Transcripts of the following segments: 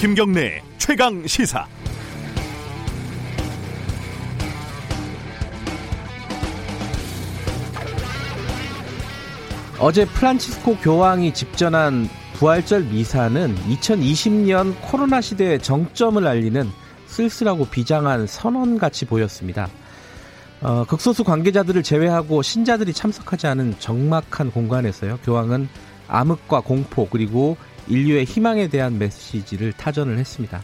김경래 최강 시사. 어제 프란치스코 교황이 집전한 부활절 미사는 2020년 코로나 시대의 정점을 알리는 쓸쓸하고 비장한 선언같이 보였습니다. 어, 극소수 관계자들을 제외하고 신자들이 참석하지 않은 적막한 공간에서요. 교황은 암흑과 공포 그리고 인류의 희망에 대한 메시지를 타전을 했습니다.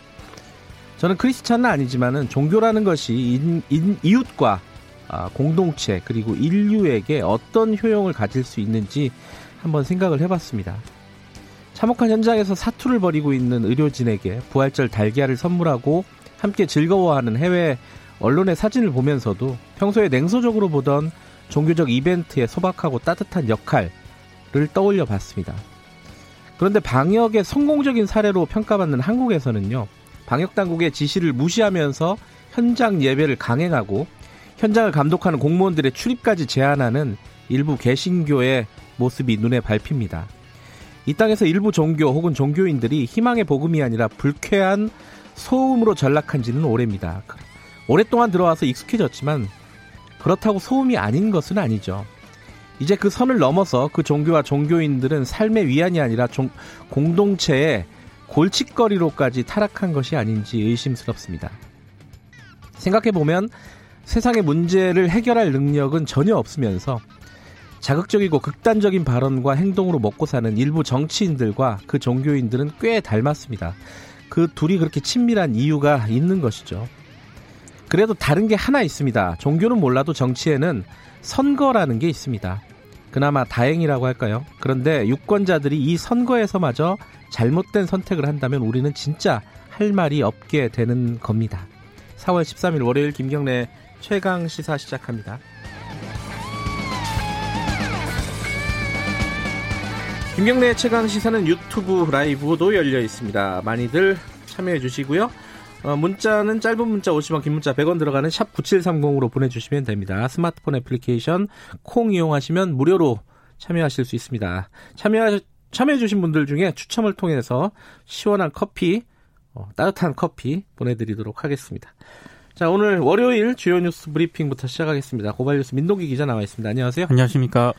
저는 크리스찬은 아니지만은 종교라는 것이 인, 인, 이웃과 아, 공동체 그리고 인류에게 어떤 효용을 가질 수 있는지 한번 생각을 해봤습니다. 참혹한 현장에서 사투를 벌이고 있는 의료진에게 부활절 달걀을 선물하고 함께 즐거워하는 해외 언론의 사진을 보면서도 평소에 냉소적으로 보던 종교적 이벤트의 소박하고 따뜻한 역할을 떠올려 봤습니다. 그런데 방역의 성공적인 사례로 평가받는 한국에서는요, 방역 당국의 지시를 무시하면서 현장 예배를 강행하고 현장을 감독하는 공무원들의 출입까지 제한하는 일부 개신교의 모습이 눈에 밟힙니다. 이 땅에서 일부 종교 혹은 종교인들이 희망의 복음이 아니라 불쾌한 소음으로 전락한 지는 오래입니다. 오랫동안 들어와서 익숙해졌지만 그렇다고 소음이 아닌 것은 아니죠. 이제 그 선을 넘어서 그 종교와 종교인들은 삶의 위안이 아니라 종, 공동체의 골칫거리로까지 타락한 것이 아닌지 의심스럽습니다. 생각해보면 세상의 문제를 해결할 능력은 전혀 없으면서 자극적이고 극단적인 발언과 행동으로 먹고 사는 일부 정치인들과 그 종교인들은 꽤 닮았습니다. 그 둘이 그렇게 친밀한 이유가 있는 것이죠. 그래도 다른 게 하나 있습니다. 종교는 몰라도 정치에는 선거라는 게 있습니다. 그나마 다행이라고 할까요? 그런데 유권자들이 이 선거에서마저 잘못된 선택을 한다면 우리는 진짜 할 말이 없게 되는 겁니다. 4월 13일 월요일 김경래 최강 시사 시작합니다. 김경래 최강 시사는 유튜브 라이브도 열려 있습니다. 많이들 참여해 주시고요. 어, 문자는 짧은 문자 50원, 긴 문자 100원 들어가는 샵 9730으로 보내주시면 됩니다. 스마트폰 애플리케이션 콩 이용하시면 무료로 참여하실 수 있습니다. 참여, 참여해주신 분들 중에 추첨을 통해서 시원한 커피, 어, 따뜻한 커피 보내드리도록 하겠습니다. 자, 오늘 월요일 주요 뉴스 브리핑부터 시작하겠습니다. 고발 뉴스 민동기 기자 나와 있습니다. 안녕하세요. 안녕하십니까.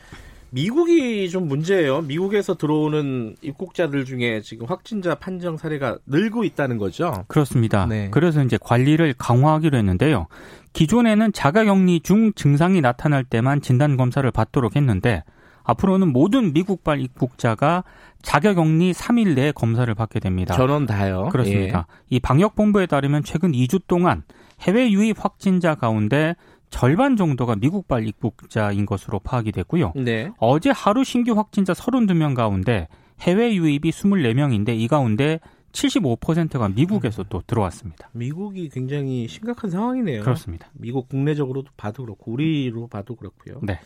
미국이 좀 문제예요. 미국에서 들어오는 입국자들 중에 지금 확진자 판정 사례가 늘고 있다는 거죠. 그렇습니다. 네. 그래서 이제 관리를 강화하기로 했는데요. 기존에는 자가격리 중 증상이 나타날 때만 진단 검사를 받도록 했는데 앞으로는 모든 미국발 입국자가 자가격리 3일 내에 검사를 받게 됩니다. 전원 다요. 그렇습니다. 예. 이 방역본부에 따르면 최근 2주 동안 해외 유입 확진자 가운데 절반 정도가 미국발 입국자인 것으로 파악이 됐고요. 네. 어제 하루 신규 확진자 32명 가운데 해외 유입이 24명인데 이 가운데 75%가 미국에서 또 들어왔습니다. 미국이 굉장히 심각한 상황이네요. 그렇습니다. 미국 국내적으로도 봐도 그렇고 우리로 봐도 그렇고요. 네.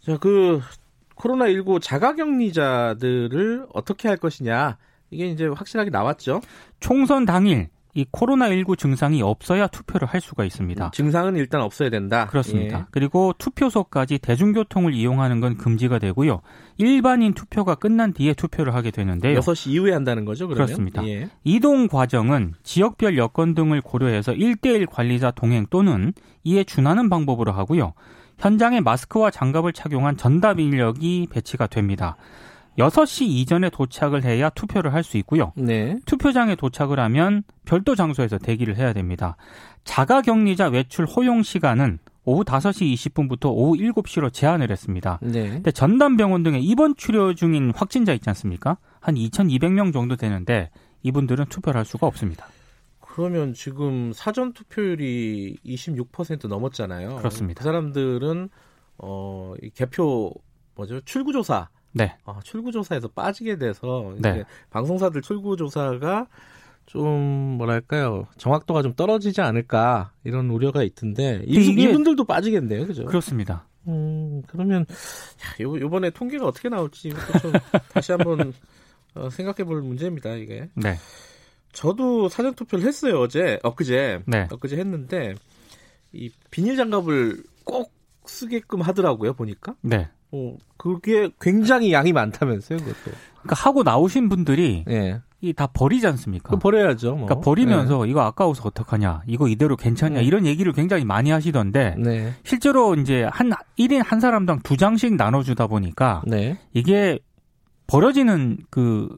자, 그 코로나 19 자가 격리자들을 어떻게 할 것이냐. 이게 이제 확실하게 나왔죠. 총선 당일 이 코로나19 증상이 없어야 투표를 할 수가 있습니다. 음, 증상은 일단 없어야 된다. 그렇습니다. 예. 그리고 투표소까지 대중교통을 이용하는 건 금지가 되고요. 일반인 투표가 끝난 뒤에 투표를 하게 되는데요. 6시 이후에 한다는 거죠, 그러면? 그렇습니다. 예. 이동 과정은 지역별 여건 등을 고려해서 1대1 관리자 동행 또는 이에 준하는 방법으로 하고요. 현장에 마스크와 장갑을 착용한 전담 인력이 배치가 됩니다. 6시 이전에 도착을 해야 투표를 할 수 있고요. 네. 투표장에 도착을 하면 별도 장소에서 대기를 해야 됩니다. 자가 격리자 외출 허용 시간은 오후 5시 20분부터 오후 7시로 제한을 했습니다. 네. 근데 전담 병원 등에 입원 치료 중인 확진자 있지 않습니까? 한 2,200명 정도 되는데 이분들은 투표를 할 수가 없습니다. 그러면 지금 사전 투표율이 26% 넘었잖아요. 그렇습니다. 그 사람들은 어, 이 개표 뭐죠? 출구조사 네. 아, 출구조사에서 빠지게 돼서 이제 네. 방송사들 출구조사가 좀 뭐랄까요 정확도가 좀 떨어지지 않을까 이런 우려가 있던데 이, 이분들도 빠지겠네요, 그죠? 그렇습니다. 음 그러면 야, 요, 요번에 통계가 어떻게 나올지 이것도 좀 다시 한번 어, 생각해볼 문제입니다, 이게. 네. 저도 사전 투표를 했어요 어제 엊그제 네. 엊그제 했는데 이 비닐 장갑을 꼭 쓰게끔 하더라고요 보니까. 네. 어, 그게 굉장히 양이 많다면서요, 그것도. 그러니까 하고 나오신 분들이 네. 이다 버리지 않습니까? 그 버려야죠. 뭐. 그러니까 버리면서 네. 이거 아까워서 어떡하냐, 이거 이대로 괜찮냐 네. 이런 얘기를 굉장히 많이 하시던데 네. 실제로 이제 한 1인 한 사람당 두 장씩 나눠주다 보니까 네. 이게 버려지는 그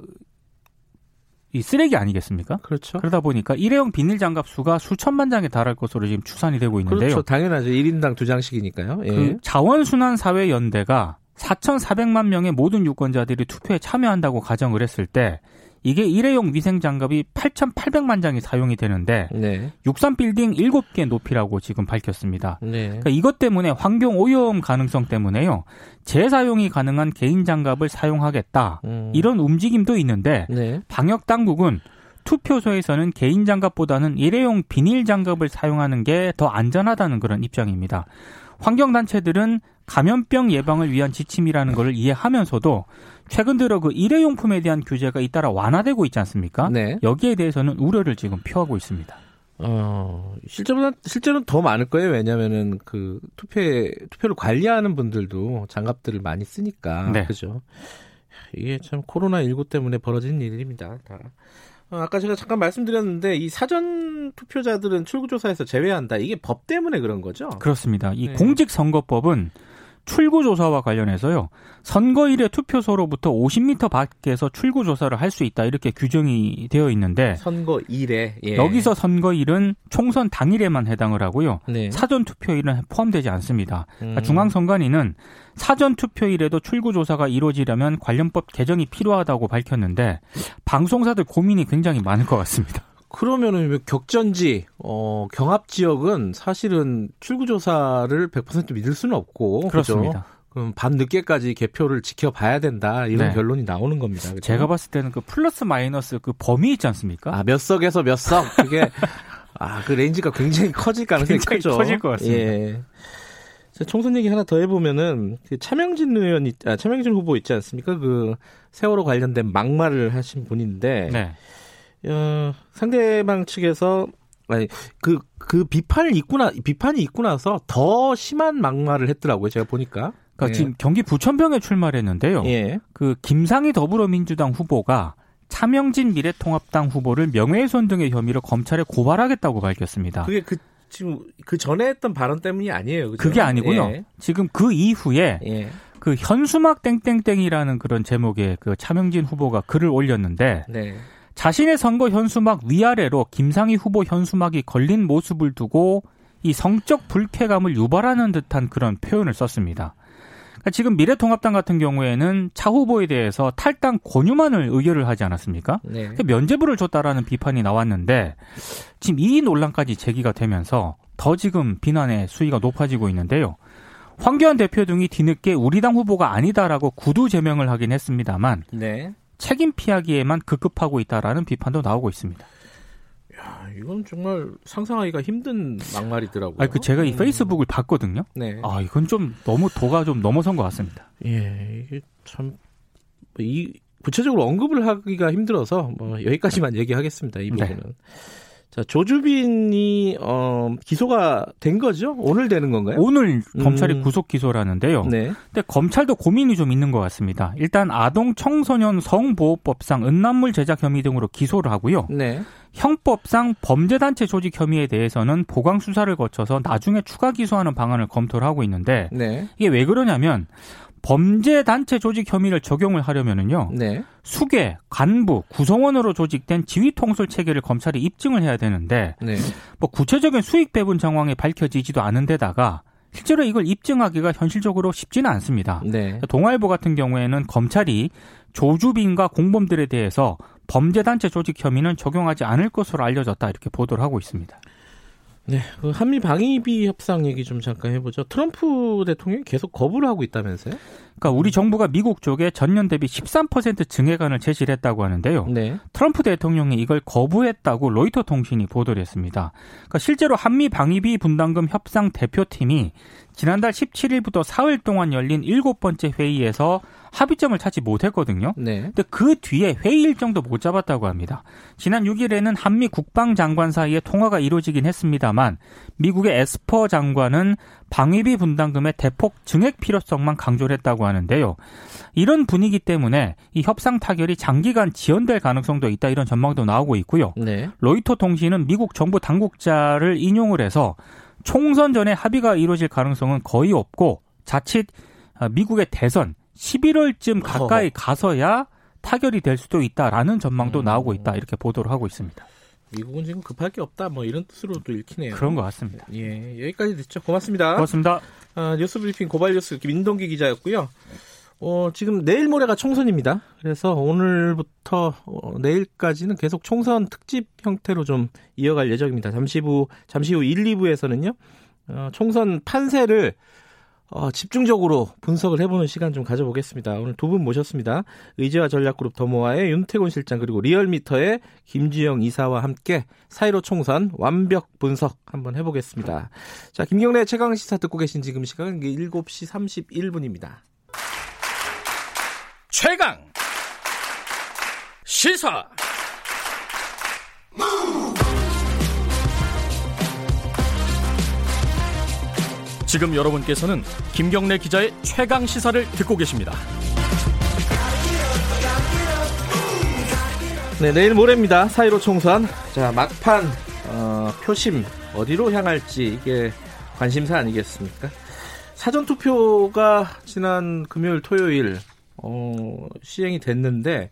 이 쓰레기 아니겠습니까? 그렇죠. 그러다 보니까 일회용 비닐 장갑 수가 수천만 장에 달할 것으로 지금 추산이 되고 있는데요. 그렇죠. 당연하죠. 1인당 두 장씩이니까요. 예. 그 자원순환사회연대가 4,400만 명의 모든 유권자들이 투표에 참여한다고 가정을 했을 때 이게 일회용 위생 장갑이 8,800만 장이 사용이 되는데 네. 63 빌딩 7개 높이라고 지금 밝혔습니다. 네. 그러니까 이것 때문에 환경 오염 가능성 때문에요. 재사용이 가능한 개인 장갑을 사용하겠다. 음. 이런 움직임도 있는데 네. 방역 당국은 투표소에서는 개인 장갑보다는 일회용 비닐 장갑을 사용하는 게 더 안전하다는 그런 입장입니다. 환경 단체들은 감염병 예방을 위한 지침이라는 것을 이해하면서도 최근 들어 그 일회용품에 대한 규제가 잇따라 완화되고 있지 않습니까? 네. 여기에 대해서는 우려를 지금 표하고 있습니다. 어, 실제로는, 실제로는 더 많을 거예요. 왜냐면은 그 투표에, 투표를 관리하는 분들도 장갑들을 많이 쓰니까. 네. 그죠. 이게 참 코로나19 때문에 벌어진 일입니다. 다. 어, 아까 제가 잠깐 말씀드렸는데 이 사전 투표자들은 출구조사에서 제외한다. 이게 법 때문에 그런 거죠? 그렇습니다. 이 네. 공직선거법은 출구 조사와 관련해서요. 선거일에 투표소로부터 50m 밖에서 출구 조사를 할 수 있다 이렇게 규정이 되어 있는데 선거 일에 예. 여기서 선거일은 총선 당일에만 해당을 하고요. 네. 사전 투표일은 포함되지 않습니다. 그러니까 음. 중앙선관위는 사전 투표일에도 출구 조사가 이루어지려면 관련법 개정이 필요하다고 밝혔는데 방송사들 고민이 굉장히 많을 것 같습니다. 그러면은 격전지, 어, 경합 지역은 사실은 출구조사를 100% 믿을 수는 없고. 그죠? 그렇습니다. 그럼 밤 늦게까지 개표를 지켜봐야 된다 이런 네. 결론이 나오는 겁니다. 그죠? 제가 봤을 때는 그 플러스 마이너스 그 범위 있지 않습니까? 아, 몇 석에서 몇 석. 그게 아, 그 range가 굉장히 커질 가능성이 굉장히 크죠. 커질 것 같습니다. 예. 자, 총선 얘기 하나 더 해보면은 그 차명진 의원, 있- 아, 차명진 후보 있지 않습니까? 그 세월호 관련된 막말을 하신 분인데, 네. 어, 상대방 측에서 아니 그그 비판을 있고 나 비판이 있고 나서 더 심한 막말을 했더라고요. 제가 보니까. 그러니까 예. 지금 경기 부천병에 출마를 했는데요. 예. 그 김상희 더불어민주당 후보가 차명진 미래통합당 후보를 명예훼손 등의 혐의로 검찰에 고발하겠다고 밝혔습니다. 그게 그 지금 그 전에 했던 발언 때문이 아니에요. 그죠? 그게 아니고요. 예. 지금 그 이후에 예. 그 현수막 땡땡땡이라는 그런 제목의 그 차명진 후보가 글을 올렸는데 네. 자신의 선거 현수막 위아래로 김상희 후보 현수막이 걸린 모습을 두고 이 성적 불쾌감을 유발하는 듯한 그런 표현을 썼습니다. 그러니까 지금 미래통합당 같은 경우에는 차 후보에 대해서 탈당 권유만을 의결을 하지 않았습니까? 네. 그러니까 면제부를 줬다라는 비판이 나왔는데 지금 이 논란까지 제기가 되면서 더 지금 비난의 수위가 높아지고 있는데요. 황교안 대표 등이 뒤늦게 우리 당 후보가 아니다라고 구두 제명을 하긴 했습니다만 네. 책임 피하기에만 급급하고 있다라는 비판도 나오고 있습니다. 아, 이건 정말 상상하기가 힘든 막말이더라고요. 아, 그 제가 이 음. 페이스북을 봤거든요. 네. 아, 이건 좀 너무 도가 좀 넘어선 것 같습니다. 예, 이게 참, 이, 구체적으로 언급을 하기가 힘들어서, 뭐, 여기까지만 얘기하겠습니다, 이 네. 부분은. 자, 조주빈이, 어, 기소가 된 거죠? 오늘 되는 건가요? 오늘 검찰이 음. 구속 기소라는데요. 네. 근데 검찰도 고민이 좀 있는 것 같습니다. 일단 아동 청소년 성보호법상 음란물 제작 혐의 등으로 기소를 하고요. 네. 형법상 범죄단체 조직 혐의에 대해서는 보강 수사를 거쳐서 나중에 추가 기소하는 방안을 검토를 하고 있는데 네. 이게 왜 그러냐면 범죄 단체 조직 혐의를 적용을 하려면은요. 네. 수계, 간부, 구성원으로 조직된 지휘 통솔 체계를 검찰이 입증을 해야 되는데 네. 뭐 구체적인 수익 배분 정황이 밝혀지지도 않은 데다가 실제로 이걸 입증하기가 현실적으로 쉽지는 않습니다. 네. 동아일보 같은 경우에는 검찰이 조주빈과 공범들에 대해서 범죄 단체 조직 혐의는 적용하지 않을 것으로 알려졌다 이렇게 보도를 하고 있습니다. 네. 그 한미 방위비 협상 얘기 좀 잠깐 해보죠. 트럼프 대통령이 계속 거부를 하고 있다면서요? 그러니까 우리 정부가 미국 쪽에 전년 대비 13% 증액안을 제시를 했다고 하는데요. 네. 트럼프 대통령이 이걸 거부했다고 로이터 통신이 보도를 했습니다. 그러니까 실제로 한미 방위비 분담금 협상 대표팀이 지난달 17일부터 사흘 동안 열린 일곱 번째 회의에서 합의점을 찾지 못했거든요. 네. 근데 그 뒤에 회의 일정도 못 잡았다고 합니다. 지난 6일에는 한미 국방장관 사이에 통화가 이루어지긴 했습니다만 미국의 에스퍼 장관은 방위비 분담금의 대폭 증액 필요성만 강조를 했다고 하는데요. 이런 분위기 때문에 이 협상 타결이 장기간 지연될 가능성도 있다 이런 전망도 나오고 있고요. 네. 로이터 통신은 미국 정부 당국자를 인용을 해서 총선 전에 합의가 이루어질 가능성은 거의 없고 자칫 아, 미국의 대선 11월쯤 가까이 어허. 가서야 타결이 될 수도 있다라는 전망도 음. 나오고 있다 이렇게 보도를 하고 있습니다. 미국은 지금 급할 게 없다. 뭐 이런 뜻으로도 읽히네요. 그런 것 같습니다. 예, 여기까지 듣죠. 고맙습니다. 고맙습니다. 아, 뉴스 브리핑 고발뉴스 민동기 기자였고요. 어, 지금 내일 모레가 총선입니다. 그래서 오늘부터 어, 내일까지는 계속 총선 특집 형태로 좀 이어갈 예정입니다. 잠시 후 잠시 후 1, 2부에서는요. 어, 총선 판세를 어, 집중적으로 분석을 해보는 시간 좀 가져보겠습니다. 오늘 두 분 모셨습니다. 의제와 전략그룹 더모아의 윤태곤 실장 그리고 리얼미터의 김주영 이사와 함께 사이로 총선 완벽 분석 한번 해보겠습니다. 자, 김경래 최강 시사 듣고 계신 지금 시각은 7시 31분입니다. 최강 시사 지금 여러분께서는 김경래 기자의 최강 시사를 듣고 계십니다. 네, 내일 모레입니다. 사이로 총선. 자, 막판 어, 표심 어디로 향할지 이게 관심사 아니겠습니까? 사전 투표가 지난 금요일 토요일 어, 시행이 됐는데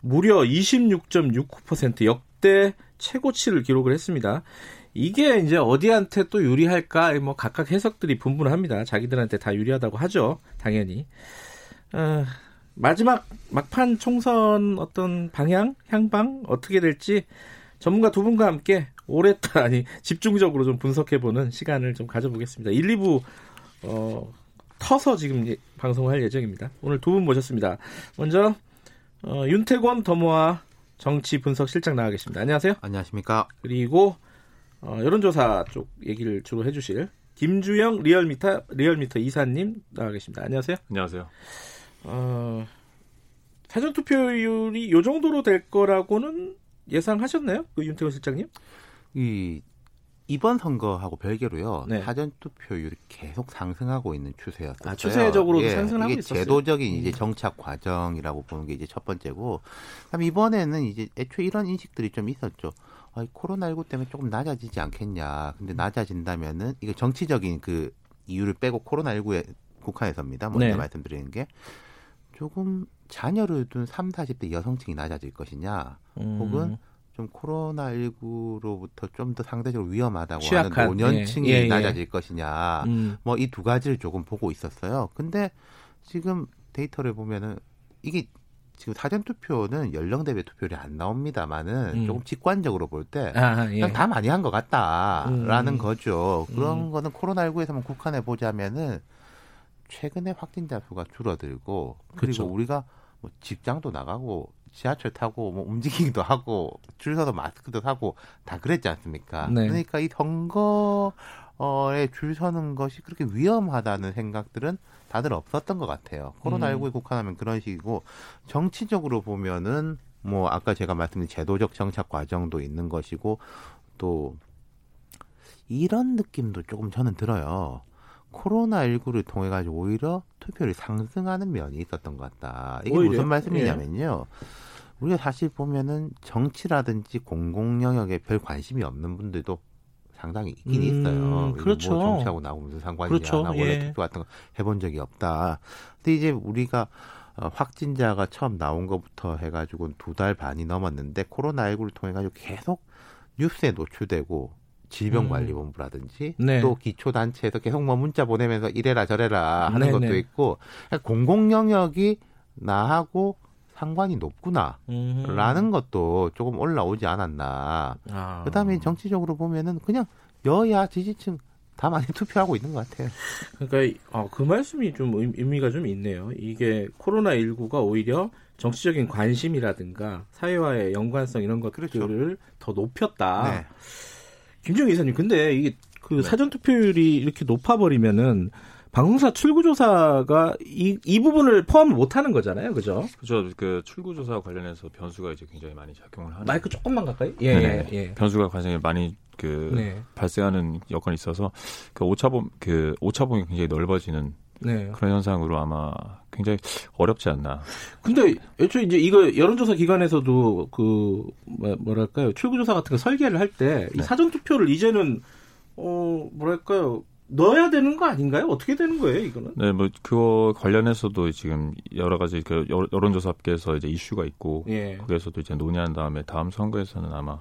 무려 26.69% 역대 최고치를 기록을 했습니다. 이게 이제 어디한테 또 유리할까? 뭐 각각 해석들이 분분합니다. 자기들한테 다 유리하다고 하죠. 당연히. 어, 마지막 막판 총선 어떤 방향, 향방 어떻게 될지 전문가 두 분과 함께 오랫동안 아니 집중적으로 좀 분석해보는 시간을 좀 가져보겠습니다. 1, 2부 어, 터서 지금 예- 방송할 예정입니다. 오늘 두 분 모셨습니다. 먼저 어, 윤태권 더모아 정치 분석 실장 나와 계십니다. 안녕하세요. 안녕하십니까. 그리고 어, 여론조사 쪽 얘기를 주로 해주실 김주영 리얼미터 리얼미터 이사님 나와 계십니다. 안녕하세요. 안녕하세요. 어, 사전 투표율이 요 정도로 될 거라고는 예상하셨나요? 그 윤태곤 실장님? 이 이번 선거하고 별개로요. 네. 사전 투표율이 계속 상승하고 있는 추세였어요. 아, 추세적으로도 상승하고 이게 있었어요? 제도적인 이제 음. 정착 과정이라고 보는 게 이제 첫 번째고, 그다음 이번에는 이제 애초에 이런 인식들이 좀 있었죠. 아, 코로나19 때문에 조금 낮아지지 않겠냐. 근데 낮아진다면은 이거 정치적인 그 이유를 빼고 코로나19에 국한해서입니다. 먼저 네. 말씀드리는 게 조금 자녀를 둔 3, 40대 여성층이 낮아질 것이냐. 음, 혹은 좀 코로나19로부터 좀 더 상대적으로 위험하다고 취약한, 하는 노년층이 예, 예, 예. 낮아질 것이냐. 음, 뭐이 두 가지를 조금 보고 있었어요. 근데 지금 데이터를 보면은 이게 지금 사전 투표는 연령대별 투표율이 안 나옵니다만은 음. 조금 직관적으로 볼때 아, 예. 그냥 다 많이 한 것 같다라는 음. 거죠. 그런 음. 거는 코로나19에서만 국한해 보자면은 최근에 확진자 수가 줄어들고 그리고 그쵸. 우리가 뭐 직장도 나가고 지하철 타고 뭐 움직이기도 하고 줄 서서 마스크도 사고 다 그랬지 않습니까? 네. 그러니까 이 선거 에 줄 서는 것이 그렇게 위험하다는 생각들은 다들 없었던 것 같아요. 코로나19에 음. 국한하면 그런 식이고 정치적으로 보면은 뭐 아까 제가 말씀드린 제도적 정착 과정도 있는 것이고 또 이런 느낌도 조금 저는 들어요. 코로나19를 통해 가지고 오히려 투표율이 상승하는 면이 있었던 것 같다. 이게 오히려요? 무슨 말씀이냐면요. 예. 우리가 사실 보면은 정치라든지 공공 영역에 별 관심이 없는 분들도 상당히 있긴 음, 있어요. 그렇죠. 뭐 정치하고 무슨 상관이냐. 그렇죠. 나 원래 예. 투표 같은 거 해본 적이 없다. 근데 이제 우리가 어, 확진자가 처음 나온 것부터 해가지고 두 달 반이 넘었는데 코로나19를 통해 가지고 계속 뉴스에 노출되고 질병관리본부라든지 네. 또 기초단체에서 계속 뭐 문자 보내면서 이래라 저래라 하는 네네. 것도 있고 공공 영역이 나하고 상관이 높구나. 음. 라는 것도 조금 올라오지 않았나. 아. 그 다음에 정치적으로 보면은 그냥 여야 지지층 다 많이 투표하고 있는 것 같아요. 그러니까 어, 그 말씀이 좀 의- 의미가 좀 있네요. 이게 코로나 19가 오히려 정치적인 관심이라든가 사회와의 연관성 이런 것들을 그렇죠. 더 높였다. 네. 김정희 이사님, 근데 이게 그 네. 사전 투표율이 이렇게 높아 버리면은 방송사 출구조사가 이, 이 부분을 포함을 못하는 거잖아요, 그죠? 그렇죠. 그 출구조사 관련해서 변수가 이제 굉장히 많이 작용을 하는. 마이크 조금만 가까이. 예, 예, 예. 변수가 굉장히 많이 그 네. 발생하는 여건이 있어서 그 오차범 그 오차범위 굉장히 넓어지는 네. 그런 현상으로 아마 굉장히 어렵지 않나. 근데 애초에 이제 이거 여론조사 기관에서도 그 뭐- 뭐랄까요 출구조사 같은 거 설계를 할 때이 네. 사전 투표를 이제는 어 뭐랄까요 넣어야 되는 거 아닌가요? 어떻게 되는 거예요 이거는? 네, 뭐 그거 관련해서도 지금 여러 가지 그 여- 여론조사 업계에서 이제 이슈가 있고 예. 거기에서도 이제 논의한 다음에 다음 선거에서는 아마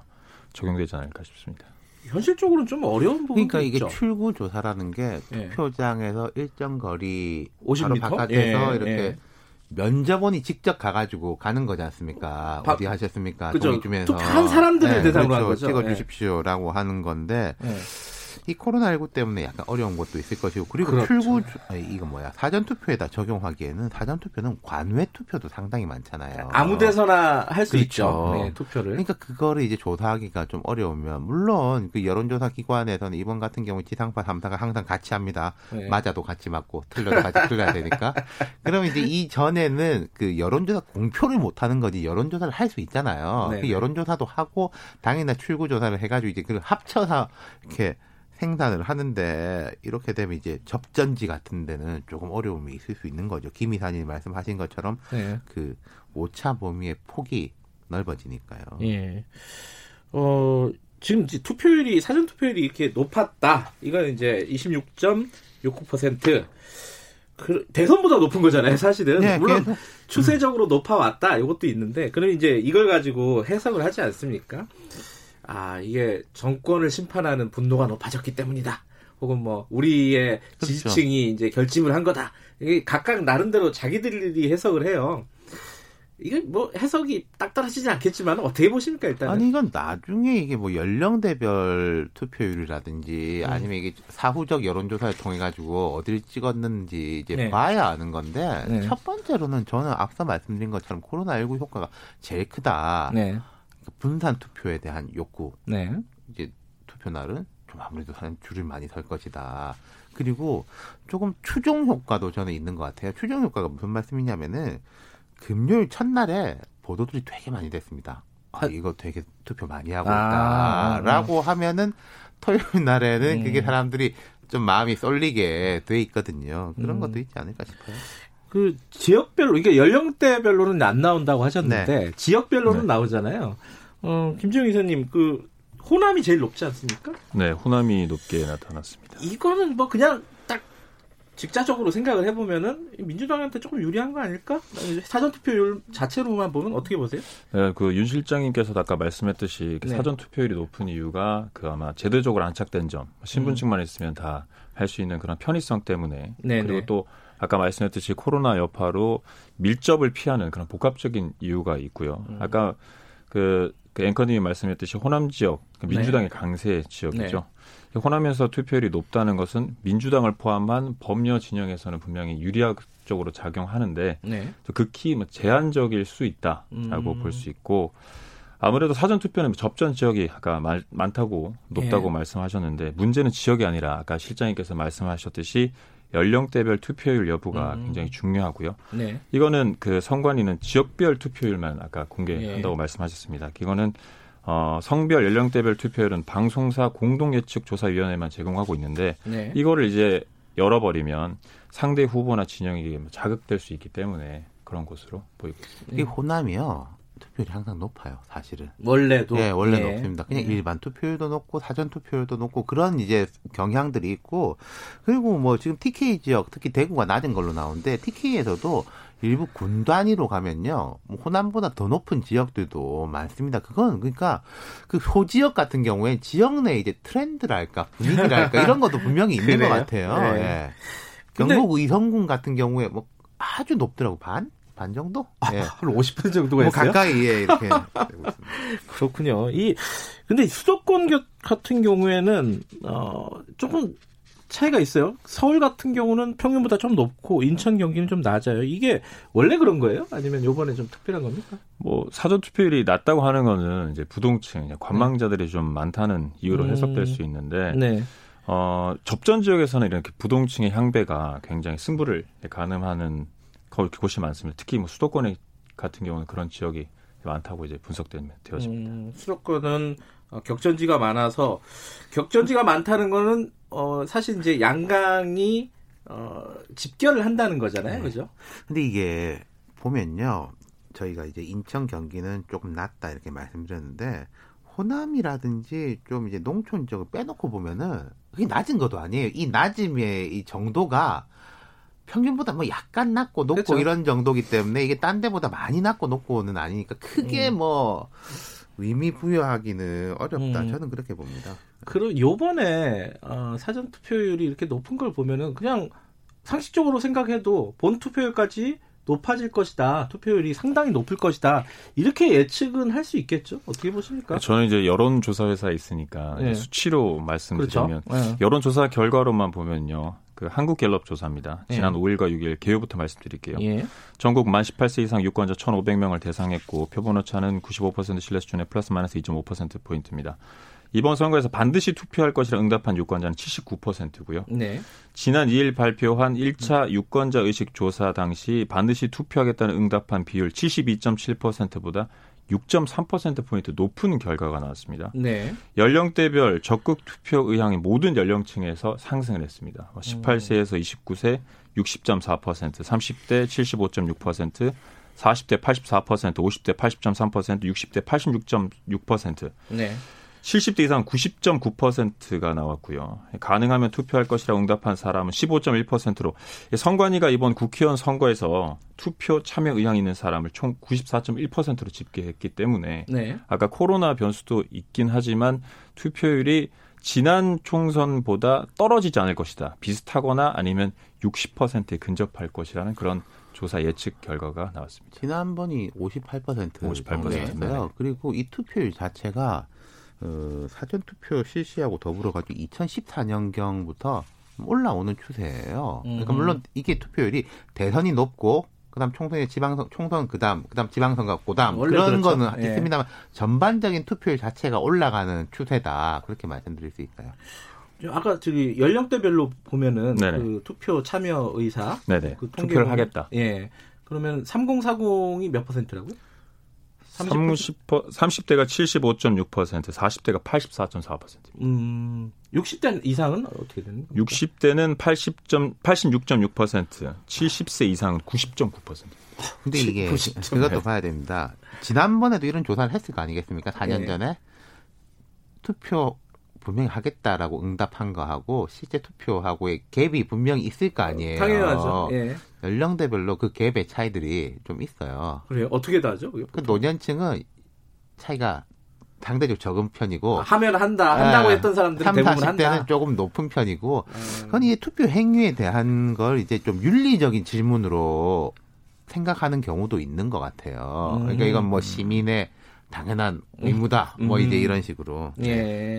적용되지 않을까 싶습니다. 현실적으로는 좀 어려운 부분이 그러니까 이게 있죠. 출구 조사라는 게 예. 투표장에서 일정 거리 50m? 바로 바깥에서 예, 이렇게 예. 면접원이 직접 가가지고 가는 거지 않습니까? 바- 어디 하셨습니까? 그죠. 동의 주면서 투표한 사람들을 네, 대상으로 그렇죠. 한 거죠. 찍어주십시오라고 하는 건데 예. 이 코로나19 때문에 약간 어려운 것도 있을 것이고 그리고 그렇죠. 출구 이거 뭐야 사전 투표에다 적용하기에는 사전 투표는 관외 투표도 상당히 많잖아요. 아무 데서나 할수 그렇죠. 있죠. 네, 투표를. 그러니까 그거를 이제 조사하기가 좀 어려우면 물론 그 여론조사 기관에서는 이번 같은 경우 지상파 3사가 항상 같이 합니다. 네. 맞아도 같이 맞고 틀려도 같이 틀려야 되니까. 그러면 이제 이 전에는 그 여론조사 공표를 못 하는 거지 여론조사를 할 수 있잖아요. 네. 그 여론조사도 하고 당일날 출구조사를 해가지고 이제 그걸 합쳐서 이렇게 생산을 하는데 이렇게 되면 이제 접전지 같은 데는 조금 어려움이 있을 수 있는 거죠. 김 이사님이 말씀하신 것처럼 네. 그 오차 범위의 폭이 넓어지니까요. 예. 어, 지금 이제 투표율이, 사전 투표율이 이렇게 높았다. 이건 이제 26.69%. 그, 대선보다 높은 거잖아요, 사실은. 네, 물론 계속. 추세적으로 높아왔다. 이것도 있는데, 그럼 이제 이걸 가지고 해석을 하지 않습니까? 아, 이게 정권을 심판하는 분노가 높아졌기 때문이다. 혹은 뭐, 우리의 그렇죠. 지지층이 이제 결집을 한 거다. 이게 각각 나름대로 자기들이 해석을 해요. 이게 뭐 해석이 딱 떨어지지 않겠지만 어떻게 보십니까 일단은? 아니 이건 나중에 이게 뭐 연령대별 투표율이라든지 음. 아니면 이게 사후적 여론조사를 통해 가지고 어딜 찍었는지 이제 네. 봐야 아는 건데 네. 첫 번째로는 저는 앞서 말씀드린 것처럼 코로나 19 효과가 제일 크다. 네, 그 분산 투표에 대한 욕구. 네, 이제 투표 날은 좀 아무래도 사람 줄을 많이 설 것이다. 그리고 조금 추종 효과도 저는 있는 것 같아요. 추종 효과가 무슨 말씀이냐면은 금요일 첫날에 보도들이 되게 많이 됐습니다. 아, 이거 되게 투표 많이 하고 아, 있다라고 하면은 토요일 날에는 음. 그게 사람들이 좀 마음이 쏠리게 돼 있거든요. 그런 음. 것도 있지 않을까 싶어요. 그 지역별로 이게 연령대별로는 안 나온다고 하셨는데 네. 지역별로는 네. 나오잖아요. 어, 김정희 이사님 그 호남이 제일 높지 않습니까? 네, 호남이 높게 나타났습니다. 이거는 뭐 그냥 딱 직자적으로 생각을 해보면은 민주당한테 조금 유리한 거 아닐까? 사전 투표율 자체로만 보면 어떻게 보세요? 네, 그 윤 실장님께서도 아까 말씀했듯이 그 네. 사전 투표율이 높은 이유가 그 아마 제도적으로 안착된 점, 신분증만 있으면 다 할 수 있는 그런 편의성 때문에 네, 그리고 네. 또 아까 말씀했듯이 코로나 여파로 밀접을 피하는 그런 복합적인 이유가 있고요. 음. 아까 그, 그 앵커님이 말씀했듯이 호남 지역 그 네. 민주당의 강세 지역이죠. 호남에서 투표율이 높다는 것은 민주당을 포함한 범여 진영에서는 분명히 유리적으로 작용하는데 네. 극히 뭐 제한적일 수 있다라고 음. 볼수 있고 아무래도 사전 투표는 접전 지역이 아까 말- 많다고 높다고 예. 말씀하셨는데 문제는 지역이 아니라 아까 실장님께서 말씀하셨듯이 연령대별 투표율 여부가 음. 굉장히 중요하고요. 네. 이거는 그 선관위는 지역별 투표율만 아까 공개한다고 예. 말씀하셨습니다. 이거는 어, 성별 연령대별 투표율은 방송사 공동예측조사위원회만 제공하고 있는데 네. 이거를 이제 열어버리면 상대 후보나 진영이 자극될 수 있기 때문에 그런 것으로 보이고 있습니다. 이 호남이요. 투표율이 항상 높아요, 사실은. 원래도 네, 원래 예. 높습니다. 그냥 예. 일반 투표율도 높고 사전 투표율도 높고 그런 이제 경향들이 있고 그리고 뭐 지금 TK 지역 특히 대구가 낮은 걸로 나오는데 TK에서도 일부 군 단위로 가면요 뭐 호남보다 더 높은 지역들도 많습니다. 그건 그러니까 그 소지역 같은 경우에 지역 내 이제 트렌드랄까 분위기랄까 이런 것도 분명히 있는 것 그래요? 같아요. 네. 예. 근데- 경북 의성군 같은 경우에 뭐 아주 높더라고 반? 반 정도? 예. 한 50% 정도가 뭐 있어요? 가까이에 이렇게 되고 있습니다. 그렇군요. 이 근데 수도권 겨- 같은 경우에는 어 조금 차이가 있어요. 서울 같은 경우는 평균보다 좀 높고 인천 경기는 좀 낮아요. 이게 원래 그런 거예요? 아니면 요번에 좀 특별한 겁니까? 뭐 사전 투표율이 낮다고 하는 거는 이제 부동층, 이제 관망자들이 좀 많다는 이유로 음. 해석될 수 있는데 네. 어, 접전 지역에서는 이렇게 부동층의 향배가 굉장히 승부를 가늠하는 곳이 많습니다. 특히 뭐 수도권 같은 경우는 그런 지역이 많다고 이제 분석되어집니다. 음, 수도권은 어, 격전지가 많아서 격전지가 많다는 거는 어, 사실 이제 양강이 어, 집결을 한다는 거잖아요, 네. 그죠? 근데 이게 보면요, 저희가 이제 인천 경기는 조금 낮다 이렇게 말씀드렸는데 호남이라든지 좀 이제 농촌 지역을 빼놓고 보면은 그게 낮은 것도 아니에요. 이 낮음의 이 정도가 평균보다 뭐 약간 낮고 높고 그렇죠. 이런 정도기 때문에 이게 딴 데보다 많이 낮고 높고는 아니니까 크게 음. 뭐 의미 부여하기는 어렵다. 음. 저는 그렇게 봅니다. 그리고 요번에 어, 사전 투표율이 이렇게 높은 걸 보면은 그냥 상식적으로 생각해도 본 투표율까지 높아질 것이다. 투표율이 상당히 높을 것이다. 이렇게 예측은 할 수 있겠죠. 어떻게 보십니까? 저는 이제 여론조사 회사에 있으니까 네. 수치로 말씀드리면 그렇죠? 네. 여론조사 결과로만 보면요. 그 한국갤럽 조사입니다. 예. 지난 예. 5일과 6일 개요부터 말씀드릴게요. 예. 전국 만 18세 이상 유권자 1,500명을 대상했고 표본 오차는 95% 신뢰 수준의 플러스 마이너스 2.5% 포인트입니다. 이번 선거에서 반드시 투표할 것이라 응답한 유권자는 79%고요. 네. 지난 2일 발표한 1차 유권자 의식 조사 당시 반드시 투표하겠다는 응답한 비율 72.7%보다 6.3%포인트 높은 결과가 나왔습니다. 네. 연령대별 적극 투표 의향이 모든 연령층에서 상승을 했습니다. 18세에서 29세 60.4%, 30대 75.6%, 40대 84%, 50대 80.3%, 60대 86.6%. 네. 70대 이상 90.9%가 나왔고요. 가능하면 투표할 것이라 응답한 사람은 15.1%로 선관위가 이번 국회의원 선거에서 투표 참여 의향 있는 사람을 총 94.1%로 집계했기 때문에 네. 아까 코로나 변수도 있긴 하지만 투표율이 지난 총선보다 떨어지지 않을 것이다. 비슷하거나 아니면 60%에 근접할 것이라는 그런 조사 예측 결과가 나왔습니다. 지난번이 58% 58%였어요. 그리고 이 투표율 자체가 어, 사전 투표 실시하고 더불어 가지고 2014년경부터 올라오는 추세예요. 그러니까 물론 이게 투표율이 대선이 높고 그다음 총선에 지방선 총선 그다음 그다음 지방선거 그다음 그런 그렇죠. 거는 예. 있습니다만 전반적인 투표율 자체가 올라가는 추세다 그렇게 말씀드릴 수 있어요. 아까 저기 연령대별로 보면은 네네. 그 투표 참여 의사 네네. 그 투표를 하겠다. 예. 그러면 3040이 몇 퍼센트라고요? 30, 30대가 75.6%, 40대가 84.4%. 음, 60대 이상은 어떻게 되는 겁니까? 60대는 80. 86.6%, 70세 이상은 90.9%. 근데 이게 90. 그것도 봐야 됩니다. 지난번에도 이런 조사를 했을 거 아니겠습니까? 4년 네. 전에 투표 분명히 하겠다라고 응답한 거하고 실제 투표하고의 갭이 분명히 있을 거 아니에요. 당연하죠. 예. 연령대별로 그 갭의 차이들이 좀 있어요. 그래요? 어떻게 다죠? 그 노년층은 차이가 상대적으로 적은 편이고 아, 하면 한다 한다고 예, 했던 사람들은 3, 대부분 40대는 한다. 조금 높은 편이고 음. 그건 이게 투표 행위에 대한 걸 이제 좀 윤리적인 질문으로 생각하는 경우도 있는 것 같아요. 음. 그러니까 이건 뭐 시민의 당연한 의무다. 뭐 이제 음. 이런 식으로. 예.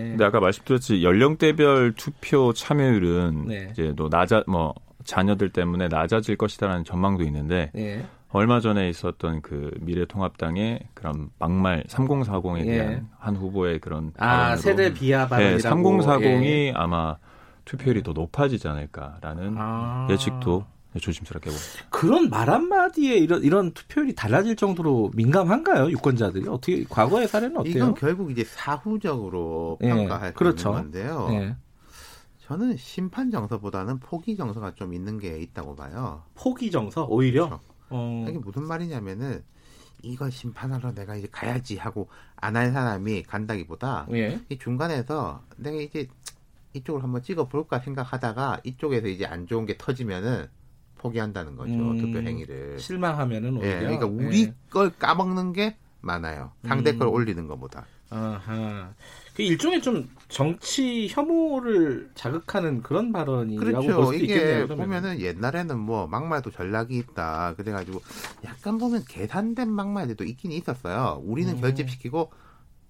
근데 아까 말씀드렸지 연령대별 투표 참여율은 네. 이제 또 낮아 뭐 자녀들 때문에 낮아질 것이다라는 전망도 있는데 예. 얼마 전에 있었던 그 미래통합당의 그런 막말 3040에 예. 대한 한 후보의 그런 아 세대 비하 발언이라고 네, 3040이 예. 아마 투표율이 더 높아지지 않을까라는 아. 예측도 조심스럽게 보고 그런 말 한마디에 이런 이런 투표율이 달라질 정도로 민감한가요 유권자들이 어떻게 과거의 사례는 어때요? 이건 결국 이제 사후적으로 예, 평가할 그렇죠. 있는 건데요. 예. 저는 심판 정서보다는 포기 정서가 좀 있는 게 있다고 봐요. 포기 정서 오히려 그렇죠. 어... 이게 무슨 말이냐면은 이걸 심판하러 내가 이제 가야지 하고 안 할 사람이 간다기보다 예. 이 중간에서 내가 이제 이쪽을 한번 찍어 볼까 생각하다가 이쪽에서 이제 안 좋은 게 터지면은 포기한다는 거죠. 음, 투표 행위를. 실망하면은 오히려. 예, 그러니까 우리 예. 걸 까먹는 게 많아요. 상대 음. 걸 올리는 것보다. 아하. 그 일종의 좀 정치 혐오를 자극하는 그런 발언이라고 그렇죠. 볼 수도 이게 있겠네요. 그러면. 보면은 옛날에는 뭐 막말도 전략이 있다. 그래가지고 약간 보면 계산된 막말들도 있긴 있었어요. 우리는 음. 결집시키고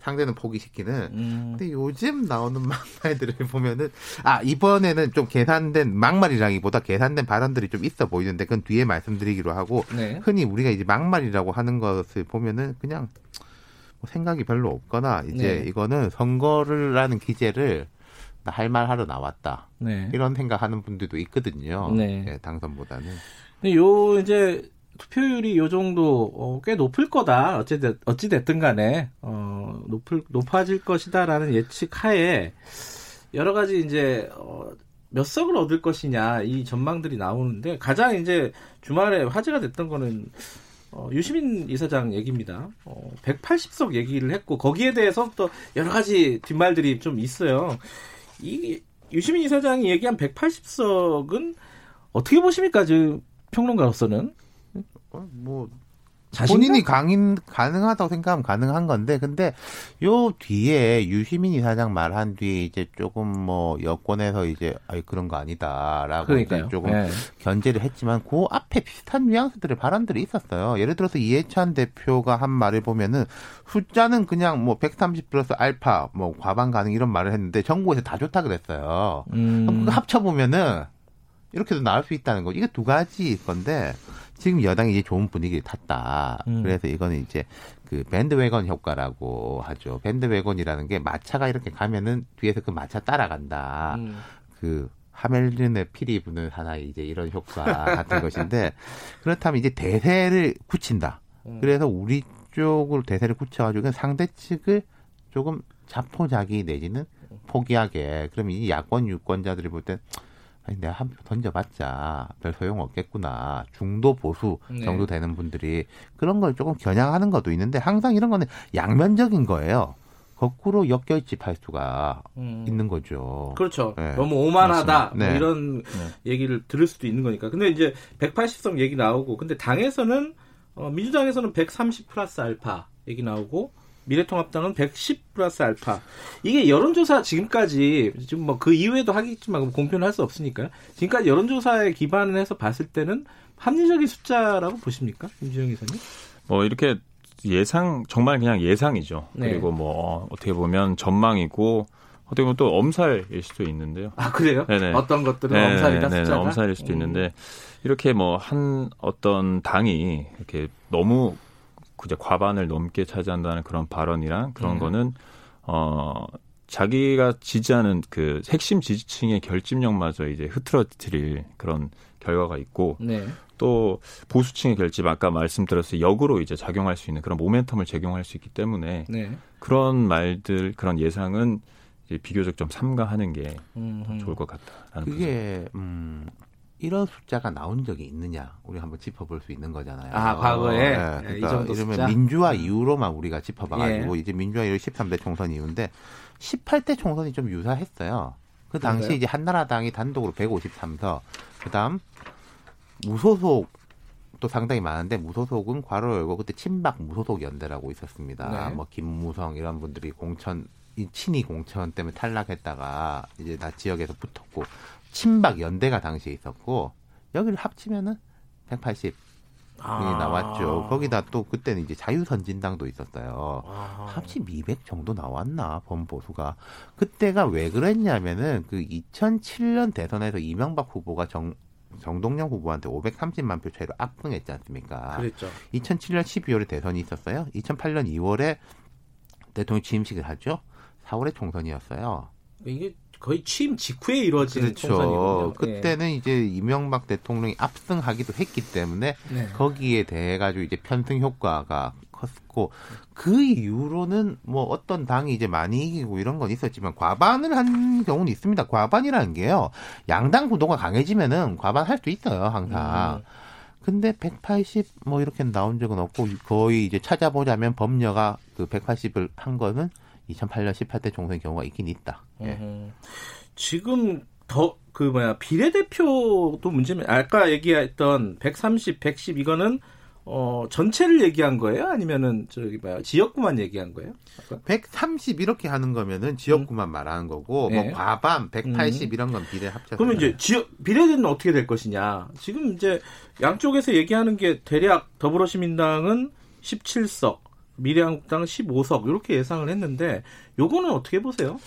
상대는 포기시키는. 음. 근데 요즘 나오는 막말들을 보면은 아 이번에는 좀 계산된 막말이라기보다 계산된 발언들이 좀 있어 보이는데 그건 뒤에 말씀드리기로 하고 네. 흔히 우리가 이제 막말이라고 하는 것을 보면은 그냥 뭐 생각이 별로 없거나 이제 네. 이거는 선거를 하는 기재를 나 할 말 하러 나왔다. 네. 이런 생각하는 분들도 있거든요. 네. 네, 당선보다는. 근데 요 이제 투표율이 요 정도 어, 꽤 높을 거다. 어찌 됐, 어찌 됐든 간에 어, 높을 높아질 것이다라는 예측하에 여러 가지 이제 어, 몇 석을 얻을 것이냐 이 전망들이 나오는데 가장 이제 주말에 화제가 됐던 거는 어, 유시민 이사장 얘기입니다. 어, 180석 얘기를 했고 거기에 대해서 또 여러 가지 뒷말들이 좀 있어요. 이 유시민 이사장이 얘기한 180석은 어떻게 보십니까? 지금 평론가로서는 어, 뭐 본인이 강인 가능하다고 생각하면 가능한 건데 근데 요 뒤에 유시민 이사장 말한 뒤에 이제 조금 뭐 여권에서 이제 아이 그런 거 아니다라고 이제 조금 네. 견제를 했지만 그 앞에 비슷한 뉘앙스들의 발언들이 있었어요. 예를 들어서 이해찬 대표가 한 말을 보면은 숫자는 그냥 뭐 130 플러스 알파 뭐 과반 가능 이런 말을 했는데 정부에서 다 좋다 그랬어요. 음. 그거 합쳐 보면은 이렇게도 나올 수 있다는 거. 이게 두 가지 건데 지금 여당이 이제 좋은 분위기를 탔다. 음. 그래서 이거는 이제 그 밴드웨건 효과라고 하죠. 밴드웨건이라는 게 마차가 이렇게 가면은 뒤에서 그 마차 따라간다. 음. 그 하멜린의 피리 부는 하나의 이제 이런 효과 같은 것인데 그렇다면 이제 대세를 굳힌다. 음. 그래서 우리 쪽으로 대세를 굳혀가지고 상대 측을 조금 자포자기 내지는 포기하게. 그러면 이 야권 유권자들이 볼땐 아니 내가 한 표 던져봤자 별 소용 없겠구나 중도 보수 네. 정도 되는 분들이 그런 걸 조금 겨냥하는 것도 있는데 항상 이런 거는 양면적인 거예요. 거꾸로 역결집할 수가 음. 있는 거죠. 그렇죠. 네. 너무 오만하다 뭐 네. 이런 네. 얘기를 들을 수도 있는 거니까. 근데 이제 180석 얘기 나오고 근데 당에서는 어, 민주당에서는 130 플러스 알파 얘기 나오고 미래통합당은 110 플러스 알파. 이게 여론조사 지금까지 지금 뭐 그 이후에도 하겠지만 공표는 할 수 없으니까요. 지금까지 여론조사에 기반을 해서 봤을 때는 합리적인 숫자라고 보십니까, 김지영 기사님? 뭐 이렇게 예상 정말 그냥 예상이죠. 네. 그리고 뭐 어떻게 보면 전망이고 어떻게 보면 또 엄살일 수도 있는데요. 아 그래요? 네네. 어떤 것들은 네네. 엄살이다 네네. 숫자가? 엄살일 수도 음. 있는데 이렇게 뭐 한 어떤 당이 이렇게 너무 그제 과반을 넘게 차지한다는 그런 발언이랑 그런 음. 거는 어 자기가 지지하는 그 핵심 지지층의 결집력마저 이제 흐트러뜨릴 그런 결과가 있고 네. 또 보수층의 결집 아까 말씀드렸을 역으로 이제 작용할 수 있는 그런 모멘텀을 제공할 수 있기 때문에 네. 그런 말들 그런 예상은 이제 비교적 좀 삼가하는 게 음흠. 좋을 것 같다라는 그게 음 이런 숫자가 나온 적이 있느냐 우리 한번 짚어볼 수 있는 거잖아요. 아 과거에 네, 그러니까 이 이러면? 민주화 이후로만 우리가 짚어봐가지고 예. 이제 민주화 이후 13대 총선 이후인데 18대 총선이 좀 유사했어요. 그 당시 그런가요? 이제 한나라당이 단독으로 153석, 그다음 무소속 또 상당히 많은데 무소속은 괄호 열고 그때 친박 무소속 연대라고 있었습니다. 네. 뭐 김무성 이런 분들이 공천 이 친이 공천 때문에 탈락했다가 이제 나 지역에서 붙었고 친박 연대가 당시에 있었고 여기를 합치면은 180 아. 나왔죠. 거기다 또 그때는 이제 자유선진당도 있었어요. 아. 합치면 200 정도 나왔나 범보수가. 그때가 왜 그랬냐면은 그 2007년 대선에서 이명박 후보가 정 정동영 후보한테 530만 표 차이로 압승했지 않습니까? 그랬죠. 2007년 12월에 대선이 있었어요. 2008년 2월에 대통령 취임식을 하죠. 4월에 총선이었어요. 이게 거의 취임 직후에 이루어진 그렇죠. 총선이군요. 그때는 네. 이제 이명박 대통령이 압승하기도 했기 때문에 네. 거기에 대해 가지고 이제 편승 효과가 컸고 그 이후로는 뭐 어떤 당이 이제 많이 이기고 이런 건 있었지만 과반을 한 경우는 있습니다. 과반이라는 게요. 양당 구도가 강해지면은 과반 할 수 있어요, 항상. 음. 근데 180 뭐 이렇게 나온 적은 없고 거의 이제 찾아보자면 법녀가 그 180을 한 거는 2008년 18대 총선 경우가 있긴 있다. 예. 지금 더 그 뭐야 비례대표도 문제면 아까 얘기했던 130, 110 이거는 어 전체를 얘기한 거예요? 아니면은 저기 뭐야 지역구만 얘기한 거예요? 아까? 130 이렇게 하는 거면은 지역구만 음. 말하는 거고 네. 뭐 예. 과반 180 음. 이런 건 비례 합쳐서 그러면 이제 지역 비례대는 어떻게 될 것이냐? 지금 이제 양쪽에서 얘기하는 게 대략 더불어시민당은 17석, 미래한국당 15석 이렇게 예상을 했는데 요거는 어떻게 보세요?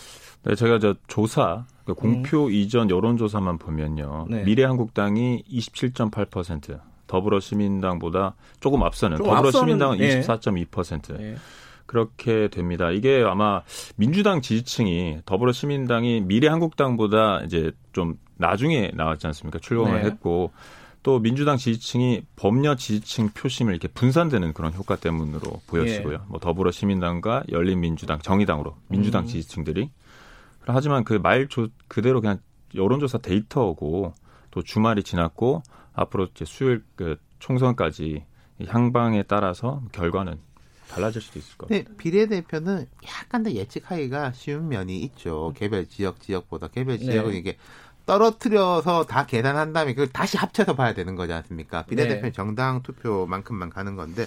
네, 제가 저 조사 그 공표 음. 이전 여론조사만 보면요. 네. 미래한국당이 27.8%, 더불어시민당보다 조금 앞서는 좀 더불어시민당은 24.2%. 네. 그렇게 됩니다. 이게 아마 민주당 지지층이 더불어시민당이 미래한국당보다 이제 좀 나중에 나왔지 않습니까? 출범을 네. 했고 또 민주당 지지층이 법녀 지지층 표심을 이렇게 분산되는 그런 효과 때문으로 보여지고요. 예. 뭐 더불어 시민당과 열린민주당, 정의당으로 민주당 음. 지지층들이 하지만 그 말 그대로 그냥 여론조사 데이터고 또 주말이 지났고 앞으로 이제 수요일 그 총선까지 향방에 따라서 결과는 달라질 수도 있을 것 같아요. 네, 비례대표는 약간 더 예측하기가 쉬운 면이 있죠. 개별 지역 지역보다 개별 지역은 네. 이게 떨어뜨려서 다 계산한 다음에 그걸 다시 합쳐서 봐야 되는 거지 않습니까? 비례대표 네. 정당 투표만큼만 가는 건데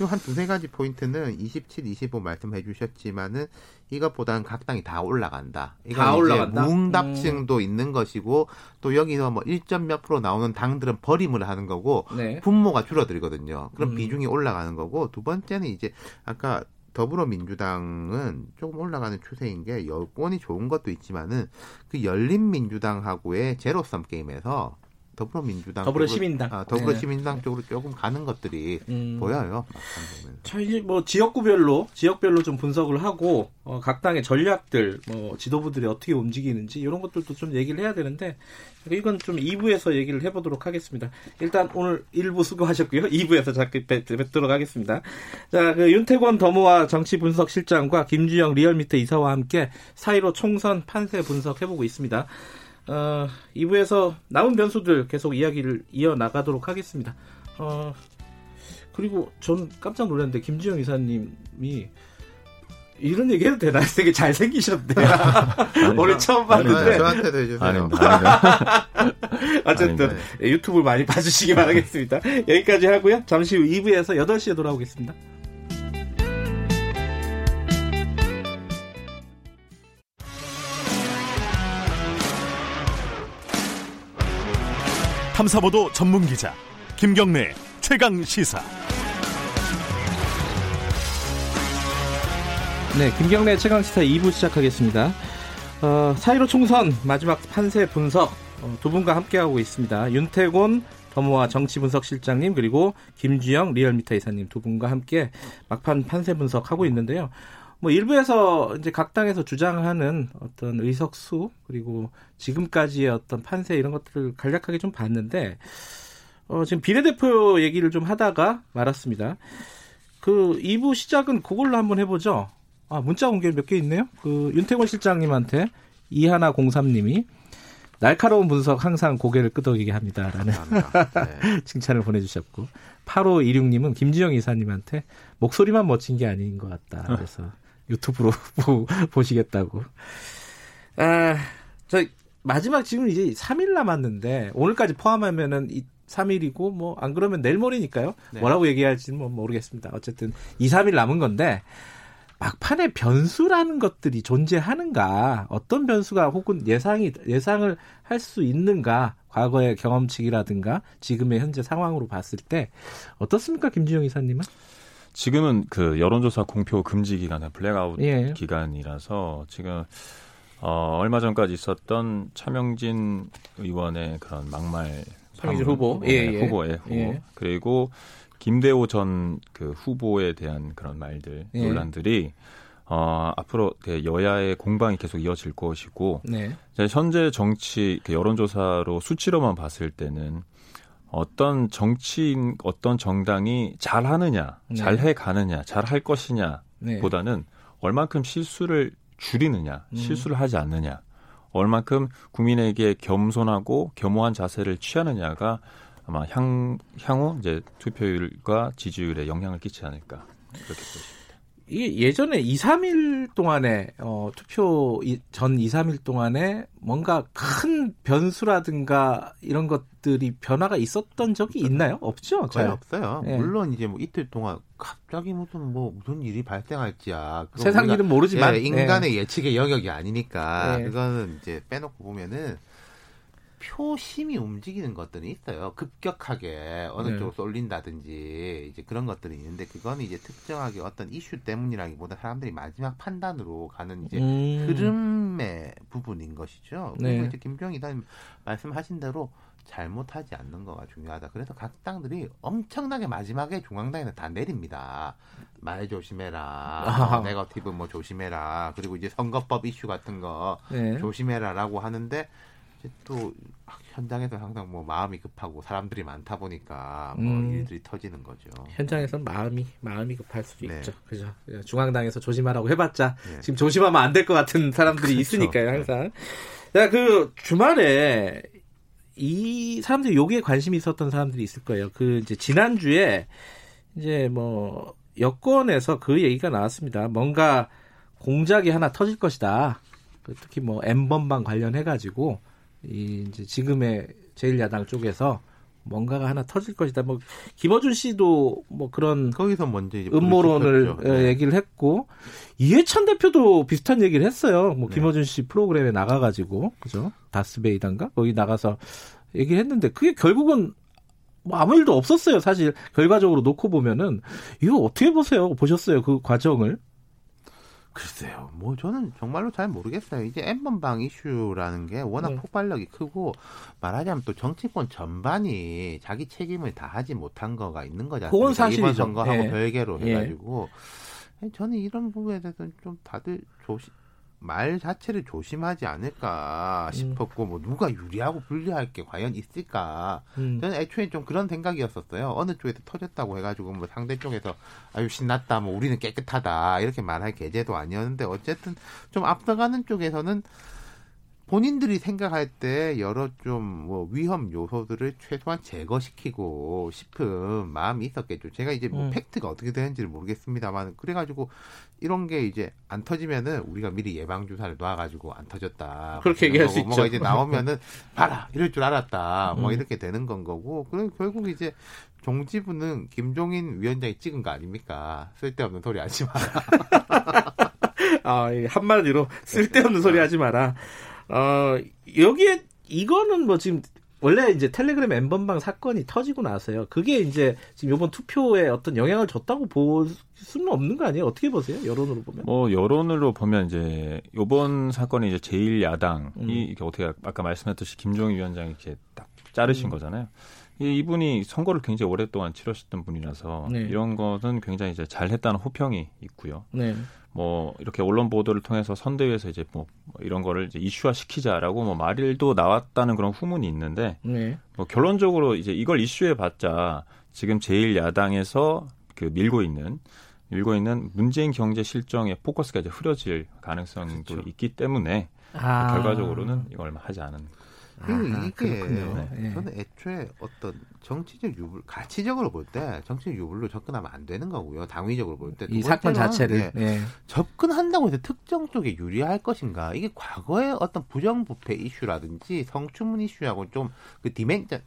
한 두세 가지 포인트는 27, 25 말씀해 주셨지만은 이것보다는 각 당이 다 올라간다. 다 올라간다. 무응답층도 음. 있는 것이고 또 여기서 뭐 1점 몇 프로 나오는 당들은 버림을 하는 거고 네. 분모가 줄어들거든요. 그럼 음. 비중이 올라가는 거고 두 번째는 이제 아까 더불어민주당은 조금 올라가는 추세인 게 여권이 좋은 것도 있지만은 그 열린민주당하고의 제로섬 게임에서 더불어민주당 더불어시민당 쪽으로, 아, 더불어시민당 네. 쪽으로 조금 가는 것들이 음. 보여요. 저희 뭐 지역구별로 지역별로 좀 분석을 하고 어, 각 당의 전략들 뭐 지도부들이 어떻게 움직이는지 이런 것들도 좀 얘기를 해야 되는데 이건 좀 2부에서 얘기를 해보도록 하겠습니다. 일단 오늘 1부 수고하셨고요. 2부에서 자꾸 뵙도록 하겠습니다. 자, 그 윤태권 더모아 정치 분석 실장과 김주영 리얼미터 이사와 함께 사이로 총선 판세 분석해보고 있습니다. 어, 2부에서 남은 변수들 계속 이야기를 이어나가도록 하겠습니다. 어, 그리고 전 깜짝 놀랐는데 김지영 이사님이 이런 얘기 해도 되나? 되게 잘생기셨대요. 오늘 처음 봤는데. 저한테도 해주세요. 어쨌든 아닙니다. 유튜브 많이 봐주시기 바라겠습니다. 여기까지 하고요. 잠시 후 2부에서 8시에 돌아오겠습니다. 탐사보도 전문 기자 김경래 최강 시사. 네, 김경래 최강 시사 2부 시작하겠습니다. 어, 사이로 총선 마지막 판세 분석 어, 두 분과 함께하고 있습니다. 윤태곤 더모아 정치분석 실장님 그리고 김주영 리얼미터 이사님 두 분과 함께 막판 판세 분석하고 있는데요. 뭐 일부에서 이제 각 당에서 주장하는 어떤 의석수 그리고 지금까지의 어떤 판세 이런 것들을 간략하게 좀 봤는데 어 지금 비례대표 얘기를 좀 하다가 말았습니다. 그 2부 시작은 그걸로 한번 해보죠. 아 문자 공개 몇개 있네요. 그 윤태권 실장님한테 이하나 공삼님이 날카로운 분석 항상 고개를 끄덕이게 합니다라는 네. 칭찬을 보내주셨고 8526님은 김지영 이사님한테 목소리만 멋진 게 아닌 것 같다. 그래서 유튜브로 보시겠다고. 아, 저 마지막 지금 이제 3일 남았는데 오늘까지 포함하면은 이 3일이고 뭐 안 그러면 내일 모레니까요. 네. 뭐라고 얘기할지는 뭐 모르겠습니다. 어쨌든 2, 3일 남은 건데 막판에 변수라는 것들이 존재하는가? 어떤 변수가 혹은 예상이 예상을 할 수 있는가? 과거의 경험치기라든가 지금의 현재 상황으로 봤을 때 어떻습니까, 김준영 이사님은? 지금은 그 여론조사 공표 금지 기간에 블랙아웃 예. 기간이라서 지금 어, 얼마 전까지 있었던 차명진 의원의 그런 막말 차명진 후보, 예, 예. 후보의 후보 예. 그리고 김대호 전 그 후보에 대한 그런 말들 예. 논란들이 어, 앞으로 여야의 공방이 계속 이어질 것이고 네. 현재 정치 그 여론조사로 수치로만 봤을 때는 어떤 정치인, 어떤 정당이 잘 하느냐, 네. 잘해 가느냐, 잘 할 것이냐 네. 보다는 얼만큼 실수를 줄이느냐, 음. 실수를 하지 않느냐, 얼만큼 국민에게 겸손하고 겸허한 자세를 취하느냐가 아마 향, 향후 이제 투표율과 지지율에 영향을 끼치지 않을까 그렇게 보십니다. 이게 예전에 2, 3일 동안에 어, 투표 전 2, 3일 동안에 뭔가 큰 변수라든가 이런 것들이 변화가 있었던 적이 있나요? 없죠? 거의 없어요. 네. 물론 이제 뭐 이틀 동안 갑자기 무슨 뭐 무슨 일이 발생할지야 세상 일은 모르지만 예, 인간의 네. 예측의 영역이 아니니까 네. 그거는 이제 빼놓고 보면은 표심이 움직이는 것들이 있어요. 급격하게 어느 네. 쪽으로 쏠린다든지 이제 그런 것들이 있는데 그거는 이제 특정하게 어떤 이슈 때문이라기보다 사람들이 마지막 판단으로 가는 이제 음. 흐름의 부분인 것이죠. 그리고 네. 이제 김병희 단 말씀하신 대로 잘못하지 않는 거가 중요하다. 그래서 각 당들이 엄청나게 마지막에 중앙당에는 다 내립니다. 말 조심해라. 네거티브 뭐 조심해라. 그리고 이제 선거법 이슈 같은 거 네. 조심해라라고 하는데 또 현장에서 항상 뭐 마음이 급하고 사람들이 많다 보니까 뭐 음. 일들이 터지는 거죠. 현장에서는 마음이 마음이 급할 수도 네. 있죠. 그죠. 중앙당에서 조심하라고 해봤자 네. 지금 조심하면 안 될 것 같은 사람들이 그렇죠. 있으니까요, 네. 항상. 자, 그 주말에 이 사람들이 여기에 관심이 있었던 사람들이 있을 거예요. 그 이제 지난 주에 이제 뭐 여권에서 그 얘기가 나왔습니다. 뭔가 공작이 하나 터질 것이다. 그 특히 뭐 M번방 관련해 가지고 이 이제 지금의 제1야당 쪽에서 뭔가가 하나 터질 것이다. 뭐 김어준 씨도 뭐 그런 거기서 먼저 음모론을 예, 네. 얘기를 했고 이해찬 대표도 비슷한 얘기를 했어요. 뭐 네. 김어준 씨 프로그램에 나가가지고 그죠? 다스베이단가 거기 나가서 얘기를 했는데 그게 결국은 뭐 아무 일도 없었어요. 사실 결과적으로 놓고 보면은 이거 어떻게 보세요? 보셨어요? 그 과정을? 글쎄요. 뭐 저는 정말로 잘 모르겠어요. 이제 엠번방 이슈라는 게 워낙 네. 폭발력이 크고 말하자면 또 정치권 전반이 자기 책임을 다 하지 못한 거가 있는 거잖아요. 그건 사실이죠. 이번 선거하고 예. 별개로 예. 해가지고 예. 저는 이런 부분에 대해서는 좀 다들 조심 말 자체를 조심하지 않을까 음. 싶었고 음. 뭐 누가 유리하고 불리할 게 과연 있을까 음. 저는 애초에 좀 그런 생각이었었어요 어느 쪽에서 터졌다고 해가지고 뭐 상대 쪽에서 아유 신났다 뭐 우리는 깨끗하다 이렇게 말할 계제도 아니었는데 어쨌든 좀 앞서가는 쪽에서는 본인들이 생각할 때 여러 좀 뭐 위험 요소들을 최소한 제거시키고 싶은 마음이 있었겠죠. 제가 이제 뭐 음. 팩트가 어떻게 되는지를 모르겠습니다만 그래가지고 이런 게 이제 안 터지면은 우리가 미리 예방 주사를 놔가지고 안 터졌다. 그렇게 얘기할 수 있죠. 뭐가 이제 나오면은 봐라 이럴 줄 알았다. 뭐 음. 이렇게 되는 건 거고. 그럼 결국 이제 종지부는 김종인 위원장이 찍은 거 아닙니까? 쓸데없는 소리 하지 마라. 아, 한마디로 쓸데없는 소리 하지 마라. 어, 여기에 이거는 뭐 지금 원래 이제 텔레그램 엠번방 사건이 터지고 나서요. 그게 이제 지금 이번 투표에 어떤 영향을 줬다고 볼 수는 없는 거 아니에요? 어떻게 보세요? 여론으로 보면? 뭐 여론으로 보면 이제 이번 사건이 이제 제일 야당이 음. 이게 어떻게 아까 말씀했듯이 김종인 위원장이 이렇게 딱 자르신 음. 거잖아요. 이분이 선거를 굉장히 오랫동안 치러셨던 분이라서 네. 이런 것은 굉장히 이제 잘했다는 호평이 있고요. 네. 뭐 이렇게 언론 보도를 통해서 선대위에서 이제 뭐 이런 거를 이제 이슈화 시키자라고 뭐 말일도 나왔다는 그런 후문이 있는데 네. 뭐 결론적으로 이제 이걸 이슈해 봤자 지금 제일 야당에서 그 밀고 있는 밀고 있는 문재인 경제 실정의 포커스가 이제 흐려질 가능성도 그렇죠. 있기 때문에 아. 결과적으로는 이걸 하지 않은 그리고 아, 이게 네. 저는 애초에 어떤 정치적 유불 가치적으로 볼 때 정치적 유불로 접근하면 안 되는 거고요. 당위적으로 볼 때 이 사건 자체를 네. 접근한다고 해서 특정 쪽에 유리할 것인가? 이게 과거의 어떤 부정부패 이슈라든지 성추문 이슈하고 좀 그 디멘전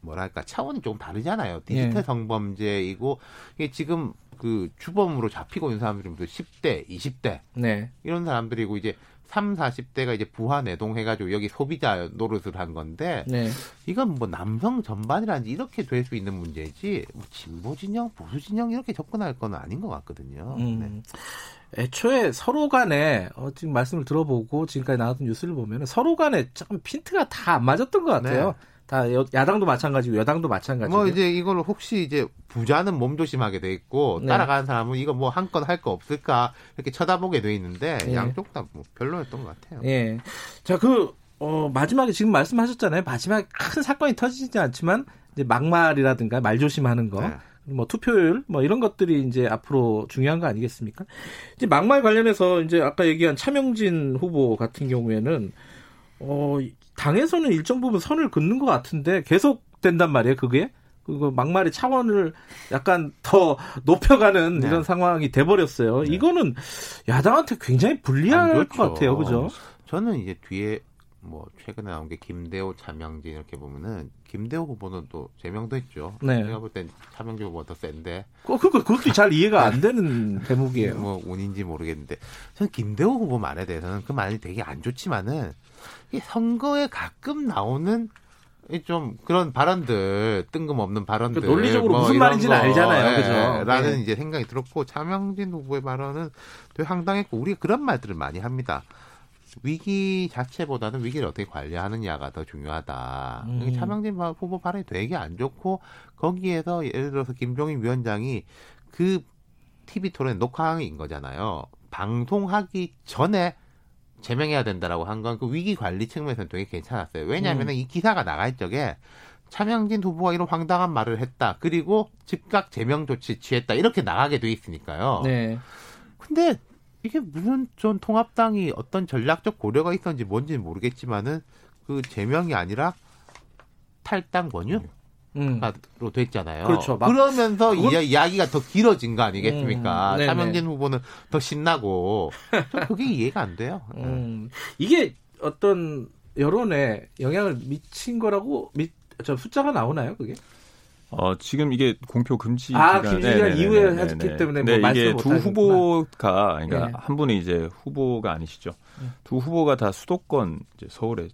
뭐랄까 차원이 좀 다르잖아요. 디지털 예. 성범죄이고 이게 지금 그 주범으로 잡히고 있는 사람들이 10대, 20대 네. 이런 사람들이고 이제 3, 40대가 이제 부하 내동해가지고 여기 소비자 노릇을 한 건데 네. 이건 뭐 남성 전반이라든지 이렇게 될 수 있는 문제지 뭐 진보 진영, 보수 진영 이렇게 접근할 건 아닌 것 같거든요. 음. 네. 애초에 서로 간에 어, 지금 말씀을 들어보고 지금까지 나왔던 뉴스를 보면 서로 간에 참 핀트가 다 안 맞았던 것 같아요. 네. 다 야당도 마찬가지고 여당도 마찬가지고. 뭐 이제 이걸 혹시 이제 부자는 몸조심하게 돼 있고 네. 따라가는 사람은 이거 뭐 한 건 할 거 없을까 이렇게 쳐다보게 돼 있는데 네. 양쪽 다 뭐 별로였던 것 같아요. 예. 자, 그 어, 마지막에 지금 말씀하셨잖아요. 마지막에 큰 사건이 터지지 않지만 이제 막말이라든가 말 조심하는 거. 네. 뭐 투표율 뭐 이런 것들이 이제 앞으로 중요한 거 아니겠습니까? 이제 막말 관련해서 이제 아까 얘기한 차명진 후보 같은 경우에는 어 당에서는 일정 부분 선을 긋는 것 같은데 계속 된단 말이에요, 그게. 그거 막말의 차원을 약간 더 높여가는 네. 이런 상황이 돼버렸어요. 네. 이거는 야당한테 굉장히 불리할 것 같아요, 그죠? 저는 이제 뒤에 뭐 최근에 나온 게 김대호, 차명진 이렇게 보면은 김대호 후보는 또 제명도 있죠. 네. 제가 볼 땐 차명진 후보가 더 센데. 그, 그, 그것도 잘 이해가 안 되는 대목이에요. 뭐 운인지 모르겠는데 저는 김대호 후보 말에 대해서는 그 말이 되게 안 좋지만은 이 선거에 가끔 나오는 좀 그런 발언들 뜬금없는 발언들 그 논리적으로 뭐 무슨 말인지는 거, 알잖아요, 예, 그죠? 라는 네. 이제 생각이 들었고 차명진 후보의 발언은 되게 황당했고 우리가 그런 말들을 많이 합니다. 위기 자체보다는 위기를 어떻게 관리하느냐가 더 중요하다. 음. 차명진 후보 발언이 되게 안 좋고 거기에서 예를 들어서 김종인 위원장이 그 TV 토론 녹화인 거잖아요. 방송하기 전에 제명해야 된다라고 한 건 그 위기 관리 측면에서는 되게 괜찮았어요. 왜냐하면 음. 이 기사가 나갈 적에 차명진 후보가 이런 황당한 말을 했다. 그리고 즉각 제명 조치 취했다. 이렇게 나가게 돼 있으니까요. 네. 근데 이게 무슨 전 통합당이 어떤 전략적 고려가 있었는지 뭔지는 모르겠지만은 그 제명이 아니라 탈당 권유? 음. 로 됐잖아요. 그렇죠. 그러면서 그건... 이야기가 더 길어진 거 아니겠습니까? 음. 차명진 후보는 더 신나고 그게 이해가 안 돼요. 음. 이게 어떤 여론에 영향을 미친 거라고 미, 저 숫자가 나오나요, 그게? 어, 지금 이게 공표 금지 아, 기간 네, 이후에 했기 때문에 뭐 네, 이게 두 후보가 그러니까 네. 한 분이 이제 후보가 아니시죠. 네. 두 후보가 다 수도권 이제 서울에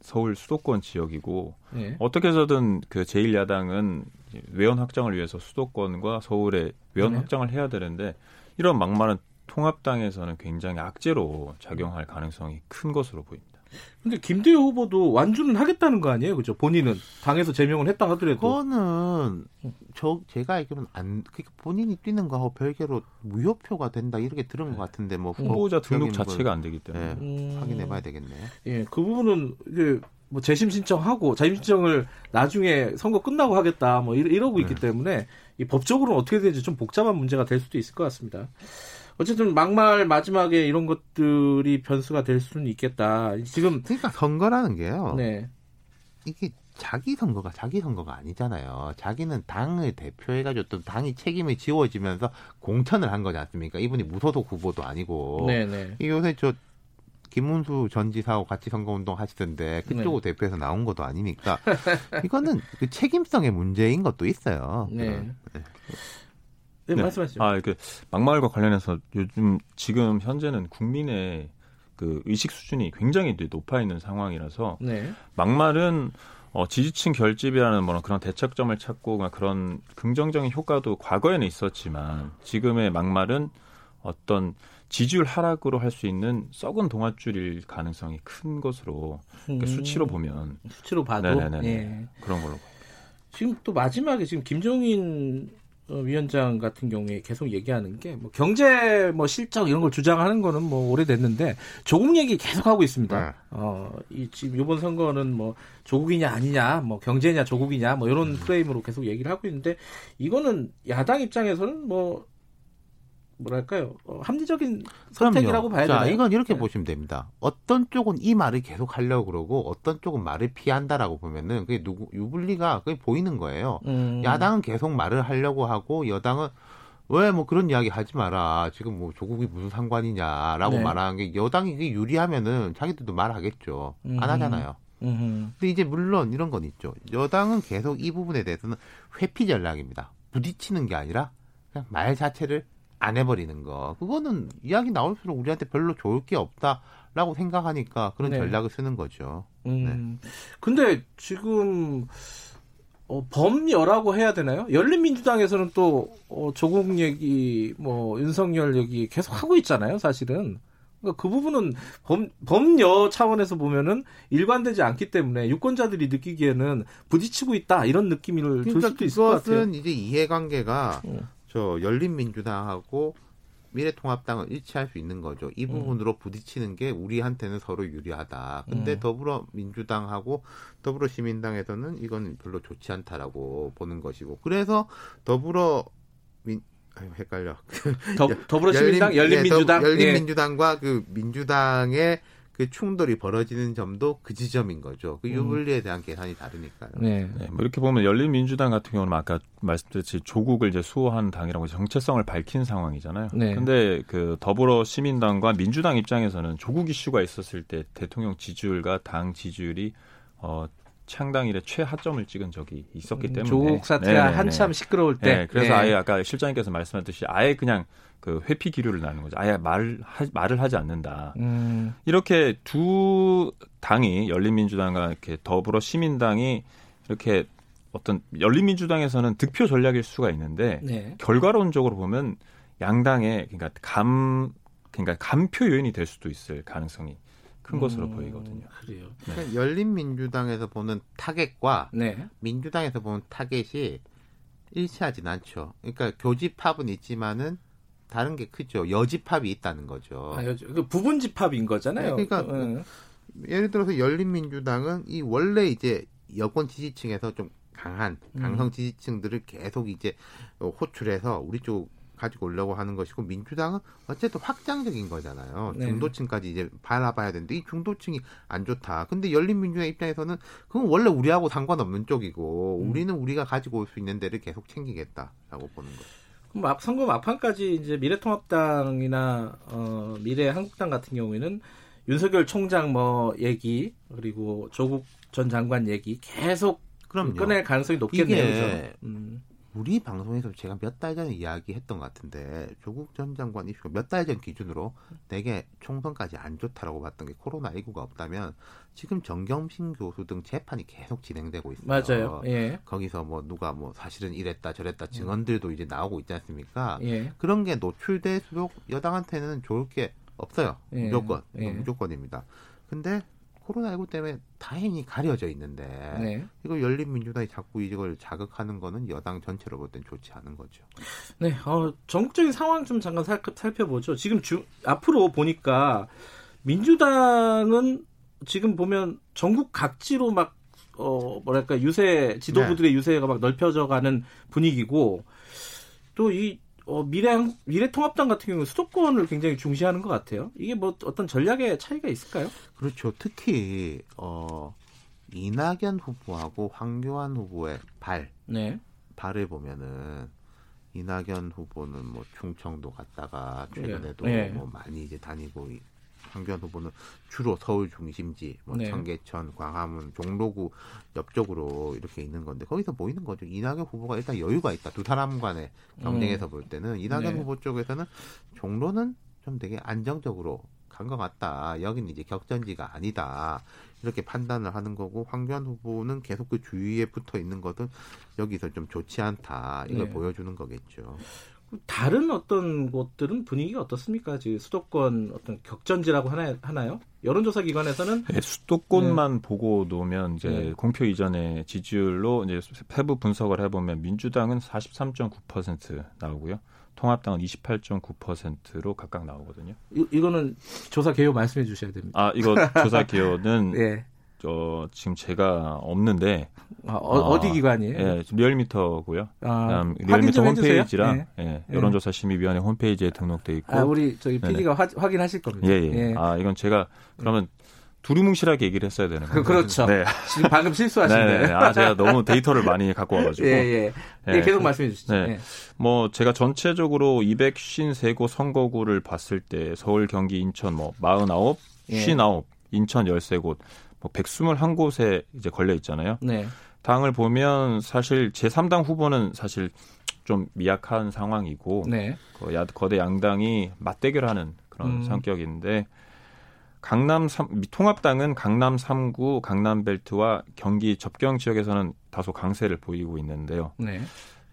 서울 수도권 지역이고 네. 어떻게 해서든 그 제1야당은 외연 확장을 위해서 수도권과 서울에 외연 네. 확장을 해야 되는데 이런 막말은 통합당에서는 굉장히 악재로 작용할 가능성이 큰 것으로 보입니다. 근데 김대호 후보도 완주는 하겠다는 거 아니에요, 그죠? 본인은 당에서 제명을 했다 하더라도. 그거는 저 제가 알기로는 안 그러니까 본인이 뛰는 거하고 별개로 무효표가 된다 이렇게 들은 것 같은데 뭐 후보자 등록 자체가 안 되기 때문에 네, 음... 확인해봐야 되겠네요. 예, 그 부분은 이게 뭐 재심 신청하고 자심 신청을 나중에 선거 끝나고 하겠다 뭐 이러 고 있기 네. 때문에 이 법적으로는 어떻게 되는지 좀 복잡한 문제가 될 수도 있을 것 같습니다. 어쨌든 막말 마지막에 이런 것들이 변수가 될 수는 있겠다. 지금 그러니까 선거라는 게요. 네. 이게 자기 선거가 자기 선거가 아니잖아요. 자기는 당을 대표해가지고 또 당이 책임을 지워지면서 공천을 한 거지 않습니까? 이분이 무소속 후보도 아니고. 네네. 네. 요새 저 김문수 전 지사하고 같이 선거운동 하시던데 그쪽으로 네. 대표해서 나온 것도 아니니까 이거는 그 책임성의 문제인 것도 있어요. 네. 네. 네, 네. 말씀하시죠. 아, 그 막말과 관련해서 요즘 지금 현재는 국민의 그 의식 수준이 굉장히 높아 있는 상황이라서 네. 막말은 어, 지지층 결집이라는 뭐 그런 대책점을 찾고 그런 긍정적인 효과도 과거에는 있었지만 지금의 막말은 어떤 지지율 하락으로 할 수 있는 썩은 동아줄일 가능성이 큰 것으로 그러니까 음. 수치로 보면 수치로 봐도 네네네 예. 그런 걸로 지금 또 마지막에 지금 김종인 어, 위원장 같은 경우에 계속 얘기하는 게 뭐 경제 뭐 실적 이런 걸 주장하는 거는 뭐 오래됐는데 조국 얘기 계속 하고 있습니다. 네. 어, 이 지금 이번 선거는 뭐 조국이냐 아니냐, 뭐 경제냐 조국이냐 뭐 이런 음. 프레임으로 계속 얘기를 하고 있는데 이거는 야당 입장에서는 뭐 뭐랄까요 어, 합리적인 선택이라고 봐야 자, 되나요? 이건 이렇게 네. 보시면 됩니다. 어떤 쪽은 이 말을 계속 하려고 그러고 어떤 쪽은 말을 피한다라고 보면은 그게 누구 유불리가 그게 보이는 거예요. 음. 야당은 계속 말을 하려고 하고 여당은 왜 뭐 그런 이야기 하지 마라. 지금 뭐 조국이 무슨 상관이냐라고 네. 말하는 게 여당이 게 유리하면은 자기들도 말하겠죠. 음. 안 하잖아요. 음. 근데 이제 물론 이런 건 있죠. 여당은 계속 이 부분에 대해서는 회피 전략입니다. 부딪히는 게 아니라 그냥 말 자체를 안 해버리는 거. 그거는 이야기 나올수록 우리한테 별로 좋을 게 없다라고 생각하니까 그런 네. 전략을 쓰는 거죠. 음. 네. 근데 지금 어, 범여라고 해야 되나요? 열린민주당에서는 또 어, 조국 얘기, 뭐 윤석열 얘기 계속 하고 있잖아요, 사실은. 그러니까 그 부분은 범, 범여 차원에서 보면은 일관되지 않기 때문에 유권자들이 느끼기에는 부딪히고 있다 이런 느낌을 그러니까 줄 수도 있을 것 같아요. 그것은 이제 이해관계가 음. 저 열린민주당하고 미래통합당을 일치할 수 있는 거죠. 이 음. 부분으로 부딪히는 게 우리한테는 서로 유리하다. 근데 음. 더불어민주당하고 더불어시민당에서는 이건 별로 좋지 않다라고 보는 것이고. 그래서 더불어 민 아유 헷갈려. 더, 더불어시민당, 열린, 열린민주당, 예, 열린민주당과 예. 그 민주당의 그 충돌이 벌어지는 점도 그 지점인 거죠. 그 음. 유불리에 대한 계산이 다르니까요. 네. 네. 뭐 이렇게 보면 열린민주당 같은 경우는 아까 말씀드렸듯이 조국을 이제 수호한 당이라고 정체성을 밝힌 상황이잖아요. 네. 근데 그 더불어 시민당과 민주당 입장에서는 조국 이슈가 있었을 때 대통령 지지율과 당 지지율이 어 창당 일에 최하점을 찍은 적이 있었기 음, 때문에 조국 사태가 네네네. 한참 시끄러울 때 네, 그래서 네. 아예 아까 실장님께서 말씀하셨듯이 아예 그냥 그 회피 기류를 나는 거죠. 아예 말을 하, 말을 하지 않는다. 음. 이렇게 두 당이 열린민주당과 이렇게 더불어 시민당이 이렇게 어떤 열린민주당에서는 득표 전략일 수가 있는데 네. 결과론적으로 보면 양당의 그러니까 감 그러니까 감표 요인이 될 수도 있을 가능성이 큰 음, 것으로 보이거든요. 그래요. 네. 그러니까 열린민주당에서 보는 타겟과 네. 민주당에서 보는 타겟이 일치하진 않죠. 그러니까 교집합은 있지만은 다른 게 크죠. 여집합이 있다는 거죠. 아, 여지, 그 부분 집합인 거잖아요. 네, 그러니까 네. 예를 들어서 열린민주당은 이 원래 이제 여권 지지층에서 좀 강한 음. 강성 지지층들을 계속 이제 호출해서 우리 쪽 가지고 오려고 하는 것이고 민주당은 어쨌든 확장적인 거잖아요. 네. 중도층까지 이제 바라봐야 되는데 이 중도층이 안 좋다. 근데 열린민주당 입장에서는 그건 원래 우리하고 상관없는 쪽이고 음. 우리는 우리가 가지고 올 수 있는 데를 계속 챙기겠다라고 보는 거죠. 그럼 선거 막판까지 이제 미래통합당이나 어, 미래한국당 같은 경우에는 윤석열 총장 뭐 얘기 그리고 조국 전 장관 얘기 계속 그럼요. 꺼낼 가능성이 높겠네요. 이게 음. 우리 방송에서 제가 몇 달 전에 이야기했던 것 같은데 조국 전 장관 이슈가 몇 달 전 기준으로 되게 총선까지 안 좋다라고 봤던 게 코로나 19가 없다면 지금 정경심 교수 등 재판이 계속 진행되고 있어요. 맞아요. 예. 거기서 뭐 누가 뭐 사실은 이랬다 저랬다 증언들도 이제 나오고 있지 않습니까? 예. 그런 게 노출될수록 여당한테는 좋을 게 없어요. 예. 무조건 예. 무조건입니다. 근데 코로나19 때문에 다행히 가려져 있는데 네. 이거 열린민주당이 자꾸 이걸 자극하는 거는 여당 전체로 볼 땐 좋지 않은 거죠. 네, 어, 전국적인 상황 좀 잠깐 살, 살펴보죠. 지금 주, 앞으로 보니까 민주당은 지금 보면 전국 각지로 막 어, 뭐랄까 유세 지도부들의 네. 유세가 막 넓혀져가는 분위기고 또 이 어, 미래 미래통합당 같은 경우는 수도권을 굉장히 중시하는 것 같아요. 이게 뭐 어떤 전략의 차이가 있을까요? 그렇죠. 특히 어, 이낙연 후보하고 황교안 후보의 발, 네. 발을 보면은 이낙연 후보는 뭐 충청도 갔다가 최근에도 네. 뭐 많이 이제 다니고 황교안 후보는 주로 서울 중심지, 뭐 네. 청계천, 광화문, 종로구 옆쪽으로 이렇게 있는 건데 거기서 보이는 거죠. 이낙연 후보가 일단 여유가 있다. 두 사람 간의 경쟁에서 음. 볼 때는 이낙연 네. 후보 쪽에서는 종로는 좀 되게 안정적으로 간 것 같다. 여기는 이제 격전지가 아니다. 이렇게 판단을 하는 거고 황교안 후보는 계속 그 주위에 붙어 있는 것은 여기서 좀 좋지 않다. 이걸 네. 보여주는 거겠죠. 다른 어떤 곳들은 분위기가 어떻습니까? 지금 수도권 어떤 격전지라고 하나, 하나요? 여론조사 기관에서는 네, 수도권만 네. 보고 놓으면 이제 네. 공표 이전의 지지율로 이제 세부 분석을 해보면 민주당은 43.9% 나오고요. 통합당은 28.9%로 각각 나오거든요. 이, 이거는 조사 개요 말씀해 주셔야 됩니다. 아, 이거 조사 개요는 네. 저 지금 제가 없는데 아, 어, 디 기관이에요? 예, 리얼미터고요. 아, 리얼미터 홈페이지랑 예, 예, 여론조사 심의위원회 홈페이지에 등록돼 있고. 아, 우리 저희 PD가 화, 확인하실 겁니다. 예, 예, 예. 아, 이건 제가 그러면 두루뭉실하게 얘기를 했어야 되는 거예요. 그, 렇죠 네. 지금 방금 실수하신 네, 네. 아, 제가 너무 데이터를 많이 갖고 와가지고. 예, 예. 예, 예 계속 말씀해 주시죠. 네. 예. 뭐, 제가 전체적으로 253고 선거구를 봤을 때 서울, 경기, 인천 뭐, 49, 예. 59, 인천 13곳, 뭐 121곳에 이제 걸려 있잖아요. 네. 당을 보면 사실 제3당 후보는 사실 좀 미약한 상황이고 네. 그 거대 양당이 맞대결하는 그런 음. 성격인데 강남 3, 통합당은 강남 3구, 강남 벨트와 경기 접경 지역에서는 다소 강세를 보이고 있는데요. 네.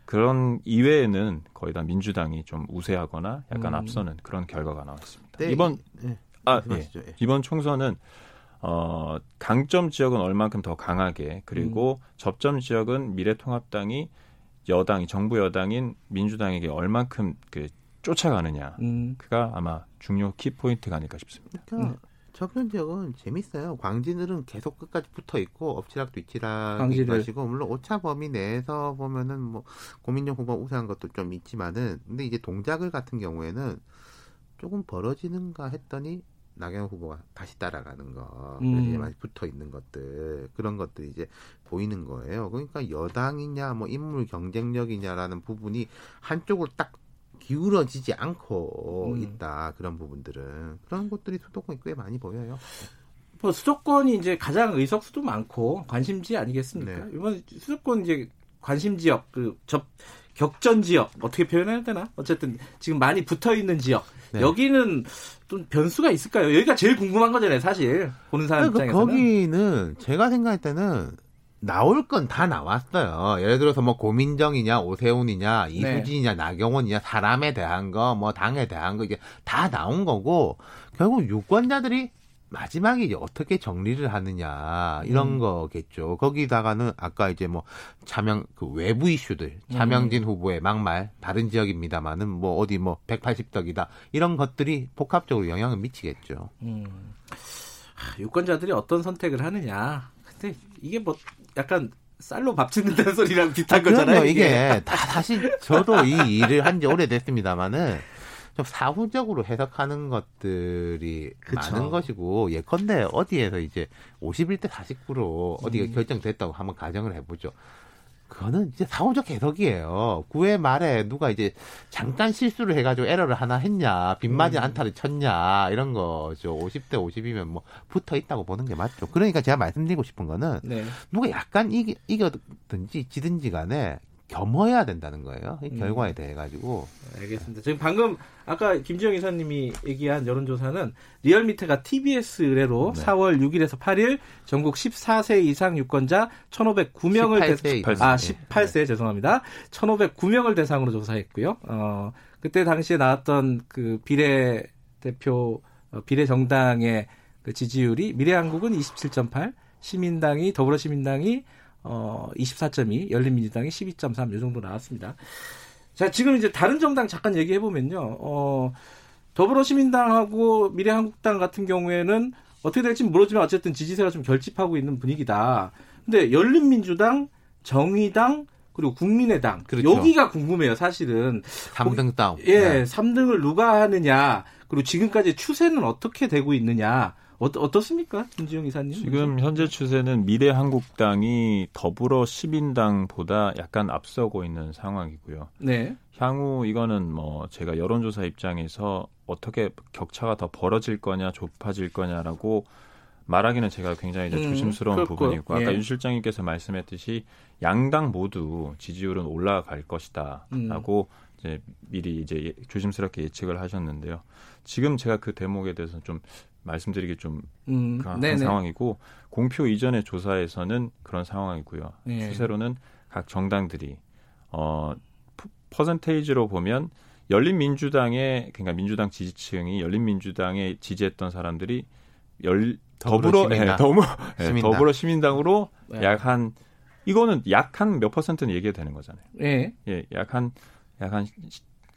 그런 이외에는 거의 다 민주당이 좀 우세하거나 약간 음. 앞서는 그런 결과가 나왔습니다. 네, 이번 네. 아, 예. 예. 이번 총선은 어, 강점 지역은 얼만큼 더 강하게 그리고 음. 접점 지역은 미래통합당이 여당이 정부 여당인 민주당에게 얼만큼 그 쫓아가느냐 음. 그가 아마 중요 키 포인트가 아닐까 싶습니다. 그러니까 음. 접점 지역은 재밌어요. 광진들은 계속 끝까지 붙어 있고 엎치락 뒤치락이 것이고 물론 오차 범위 내에서 보면은 뭐 고민정 후보 우세한 것도 좀 있지만은 근데 이제 동작을 같은 경우에는 조금 벌어지는가 했더니 나경원 후보가 다시 따라가는 거, 음. 이제 많이 붙어 있는 것들 그런 것들이 이제 보이는 거예요. 그러니까 여당이냐, 뭐 인물 경쟁력이냐라는 부분이 한쪽으로 딱 기울어지지 않고 음. 있다 그런 부분들은 그런 것들이 수도권에 꽤 많이 보여요. 뭐 수도권이 이제 가장 의석수도 많고 관심지 아니겠습니까? 네. 이번 수도권 이제 관심 지역 그 접 격전 지역 어떻게 표현해야 되나? 어쨌든 지금 많이 붙어 있는 지역 네. 여기는 좀 변수가 있을까요? 여기가 제일 궁금한 거잖아요, 사실 보는 사람 그러니까 입장에서는. 거기는 제가 생각할 때는 나올 건 다 나왔어요. 예를 들어서 뭐 고민정이냐, 오세훈이냐, 네. 이수진이냐, 네. 나경원이냐, 사람에 대한 거, 뭐 당에 대한 거 이게 다 나온 거고 결국 유권자들이 마지막에 이제 어떻게 정리를 하느냐 이런 음. 거겠죠. 거기다가는 아까 이제 뭐 차명 그 외부 이슈들 차명진 음. 후보의 막말 다른 지역입니다만은 뭐 어디 뭐 180덕이다 이런 것들이 복합적으로 영향을 미치겠죠. 음. 유권자들이 어떤 선택을 하느냐. 근데 이게 뭐 약간 쌀로 밥 짓는다는 소리랑 비슷한 아, 거잖아요. 이게. 이게 다 사실 저도 이 일을 한 지 오래됐습니다만은 좀 사후적으로 해석하는 것들이 그쵸. 많은 것이고 예컨대 어디에서 이제 51대 49로 어디가 음. 결정됐다고 한번 가정을 해보죠. 그거는 이제 사후적 해석이에요. 9회 말에 누가 이제 잠깐 실수를 해가지고 에러를 하나 했냐, 빗맞은 음. 안타를 쳤냐, 이런 거죠. 50대 50이면 뭐 붙어 있다고 보는 게 맞죠. 그러니까 제가 말씀드리고 싶은 거는 네. 누가 약간 이기, 이겨든지 지든지 간에 겸허해야 된다는 거예요. 이 음. 결과에 대해 가지고. 알겠습니다. 지금 방금 아까 김지영 이사님이 얘기한 여론조사는 리얼미터가 TBS 의뢰로 네. 4월 6일에서 8일 전국 14세 이상 유권자 1,509명을 18세, 대... 18세. 아 18세 네. 죄송합니다. 1,509명을 대상으로 조사했고요. 어 그때 당시에 나왔던 그 비례 대표 어, 비례 정당의 그 지지율이 미래한국은 27.8, 시민당이 더불어시민당이 어, 24.2, 열린민주당이 12.3, 이 정도 나왔습니다. 자, 지금 이제 다른 정당 잠깐 얘기해 보면요. 어, 더불어시민당하고 미래한국당 같은 경우에는 어떻게 될지 모르지만 어쨌든 지지세가 좀 결집하고 있는 분위기다. 근데 열린민주당, 정의당, 그리고 국민의당. 그렇죠. 여기가 궁금해요, 사실은. 3등 다운. 예, 네. 3등을 누가 하느냐. 그리고 지금까지 추세는 어떻게 되고 있느냐. 어떠, 어떻습니까? 김지영 이사님? 지금 현재 추세는 미래한국당이 더불어 시민당보다 약간 앞서고 있는 상황이고요. 네. 향후 이거는 뭐 제가 여론조사 입장에서 어떻게 격차가 더 벌어질 거냐, 좁아질 거냐라고 말하기는 제가 굉장히 음, 조심스러운 그렇고, 부분이고 아까 예. 윤 실장님께서 말씀했듯이 양당 모두 지지율은 올라갈 것이다라고 음. 이제 미리 이제 조심스럽게 예측을 하셨는데요. 지금 제가 그 대목에 대해서는 좀 말씀드리기 좀 음, 그런 상황이고 공표 이전의 조사에서는 그런 상황이고요. 네. 추세로는 각 정당들이 어 퍼센테이지로 보면 열린민주당의 그러니까 민주당 지지층이 열린민주당에 지지했던 사람들이 열 더불어 예, 더불어 예, 더불어 시민당으로 네. 약한 이거는 약 한 몇 퍼센트는 얘기가 되는 거잖아요. 네. 예, 약 한 약한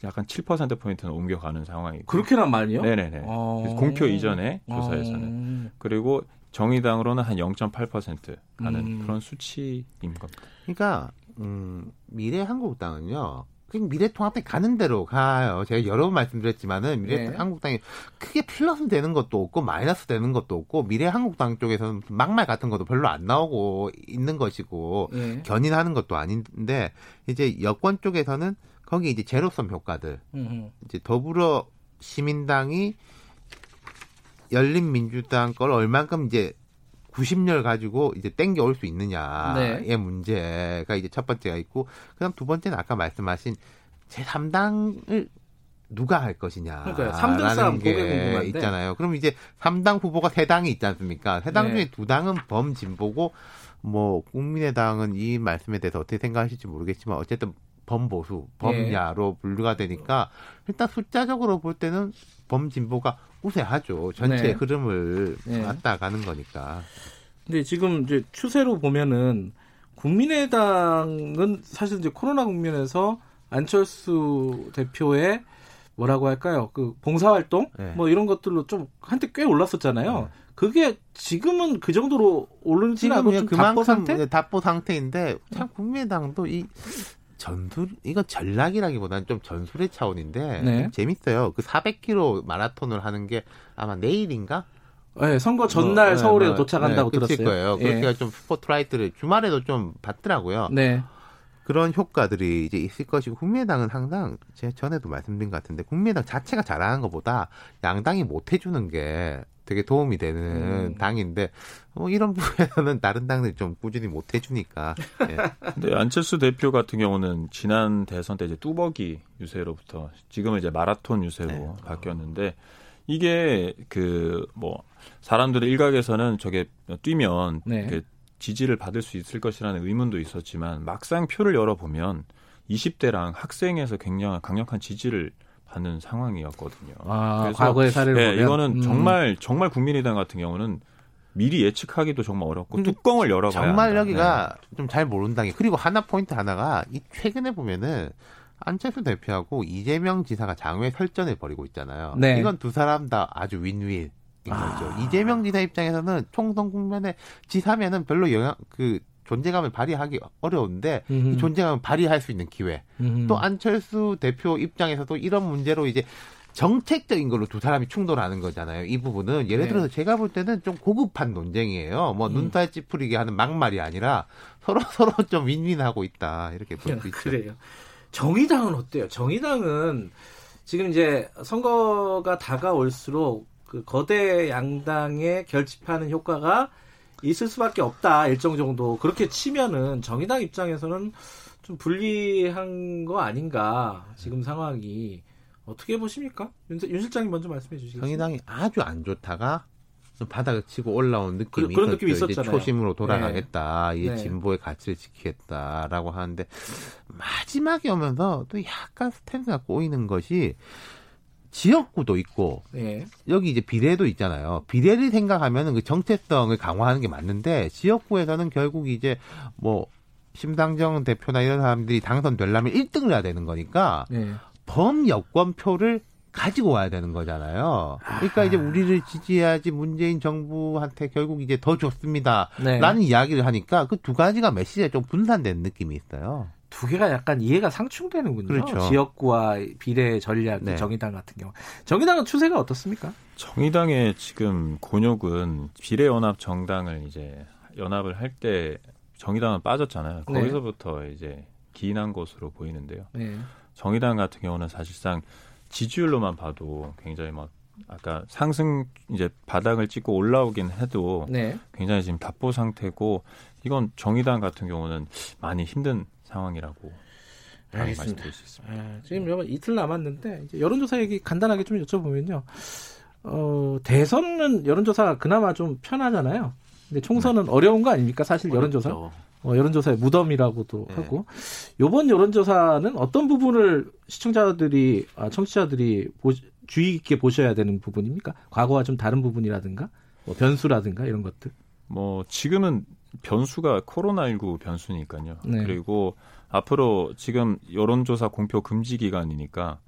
약간 7% 포인트는 옮겨가는 상황이고. 그렇게란 말이요? 네네네. 아... 공표 이전에 조사에서는 아... 그리고 정의당으로는 한 0.8% 가는 음... 그런 수치인 겁니다. 그러니까 음, 미래 한국당은요. 미래통합당이 가는 대로 가요. 제가 여러 번 말씀드렸지만은 미래한국당이 네. 크게 플러스 되는 것도 없고 마이너스 되는 것도 없고 미래 한국당 쪽에서는 막말 같은 것도 별로 안 나오고 있는 것이고 네. 견인하는 것도 아닌데 이제 여권 쪽에서는 거기 이제 제로섬 효과들. 음흠. 이제 더불어 시민당이 열린민주당 걸 얼만큼 이제 90열 가지고 이제 땡겨 올 수 있느냐의 네. 문제가 이제 첫 번째가 있고 그다음 두 번째는 아까 말씀하신 제3당을 누가 할 것이냐. 그러니까요. 3등 싸움 게 있잖아요. 그럼 이제 3당 후보가 3당이 있지 않습니까? 3당 네. 중에 2당은 범진보고 뭐 국민의당은 이 말씀에 대해서 어떻게 생각하실지 모르겠지만 어쨌든 범보수, 범야로 예. 분류가 되니까 일단 숫자적으로 볼 때는 범진보가 우세하죠. 전체 네. 흐름을 네. 맞다 가는 거니까. 근데 지금 이제 추세로 보면은 국민의당은 사실 이제 코로나 국면에서 안철수 대표의 뭐라고 할까요? 그 봉사활동 네. 뭐 이런 것들로 좀 한때 꽤 올랐었잖아요. 네. 그게 지금은 그 정도로 오르지 않고 그만큼 상태? 답보 상태인데 참 국민의당도 이 전술 이건 전략이라기보다는 좀 전술의 차원인데 네. 재밌어요. 그 400km 마라톤을 하는 게 아마 내일인가? 네, 선거 전날 뭐, 서울에 뭐, 도착한다고 네, 들었어요. 거예요. 예. 그러니까 좀 스포트라이트를 주말에도 좀 받더라고요. 네. 그런 효과들이 이제 있을 것이고 국민의당은 항상 제가 전에도 말씀드린 것 같은데 국민의당 자체가 잘하는 것보다 양당이 못 해주는 게 되게 도움이 되는 음. 당인데 뭐 이런 부분에서는 다른 당들이 좀 꾸준히 못 해주니까. 예. 근데 안철수 대표 같은 경우는 지난 대선 때 이제 뚜벅이 유세로부터 지금은 이제 마라톤 유세로 네. 바뀌었는데 이게 그 뭐 사람들의 일각에서는 저게 뛰면 네. 그 지지를 받을 수 있을 것이라는 의문도 있었지만 막상 표를 열어보면 20대랑 학생에서 굉장히 강력한 지지를 받는 상황이었거든요. 아, 과거의 사례를 네, 보면 이거는 음. 정말 정말 국민의당 같은 경우는 미리 예측하기도 정말 어렵고 뚜껑을 열어봐야 정말 한다. 여기가 네. 좀잘 모른다 게 그리고 하나 포인트 하나가 이 최근에 보면은 안철수 대표하고 이재명 지사가 장외 설전을 벌이고 있잖아요. 네. 이건 두 사람 다 아주 윈윈. 인 아. 거죠. 이재명 지사 입장에서는 총선 국면에 지사면은 별로 영향 그 존재감을 발휘하기 어려운데 이 존재감을 발휘할 수 있는 기회. 음흠. 또 안철수 대표 입장에서도 이런 문제로 이제 정책적인 걸로 두 사람이 충돌하는 거잖아요. 이 부분은 예를 네. 들어서 네. 제가 볼 때는 좀 고급한 논쟁이에요. 뭐 음. 눈살 찌푸리게 하는 막말이 아니라 서로 서로 좀 윈윈하고 있다 이렇게 볼 수 있죠. 그래요. 정의당은 어때요? 정의당은 지금 이제 선거가 다가올수록 그 거대 양당의 결집하는 효과가 있을 수밖에 없다 일정 정도 그렇게 치면은 정의당 입장에서는 좀 불리한 거 아닌가 지금 상황이 어떻게 보십니까? 윤, 윤 실장님 먼저 말씀해 주시겠어요? 정의당이 아주 안 좋다가 좀 바닥을 치고 올라온 느낌이 그, 런 느낌이 있었잖아요. 초심으로 돌아가겠다. 네. 이 네. 진보의 가치를 지키겠다라고 하는데 마지막에 오면서 또 약간 스탠스가 꼬이는 것이 지역구도 있고 네. 여기 이제 비례도 있잖아요. 비례를 생각하면은 그 정체성을 강화하는 게 맞는데 지역구에서는 결국 이제 뭐 심상정 대표나 이런 사람들이 당선되려면 1등을 해야 되는 거니까 네. 범여권 표를 가지고 와야 되는 거잖아요. 그러니까 이제 우리를 지지해야지 문재인 정부한테 결국 이제 더 좋습니다. 네. 라는 이야기를 하니까 그 두 가지가 메시지가 좀 분산된 느낌이 있어요. 두 개가 약간 이해가 상충되는군요. 그렇죠. 지역구와 비례 전략 네. 정의당 같은 경우. 정의당은 추세가 어떻습니까? 정의당의 지금 곤욕은 비례 연합 정당을 이제 연합을 할 때 정의당은 빠졌잖아요. 네. 거기서부터 네. 이제 기인한 것으로 보이는데요. 네. 정의당 같은 경우는 사실상 지지율로만 봐도 굉장히 막 아까 상승 이제 바닥을 찍고 올라오긴 해도 네. 굉장히 지금 답보 상태고 이건 정의당 같은 경우는 많이 힘든 상황이라고 말씀드릴 수 있습니다. 아, 지금 네. 이틀 남았는데 여론조사 얘기 간단하게 좀 여쭤보면요. 어, 대선은 여론조사 그나마 좀 편하잖아요. 근데 총선은 네. 어려운 거 아닙니까? 사실 여론조사. 어, 여론조사의 무덤이라고도 네. 하고 요번 여론조사는 어떤 부분을 시청자들이 아, 청취자들이 보, 주의 깊게 보셔야 되는 부분입니까? 과거와 좀 다른 부분이라든가 뭐 변수라든가 이런 것들. 뭐 지금은 변수가 코로나19 변수니까요. 네. 그리고 앞으로 지금 여론조사 공표 금지 기간이니까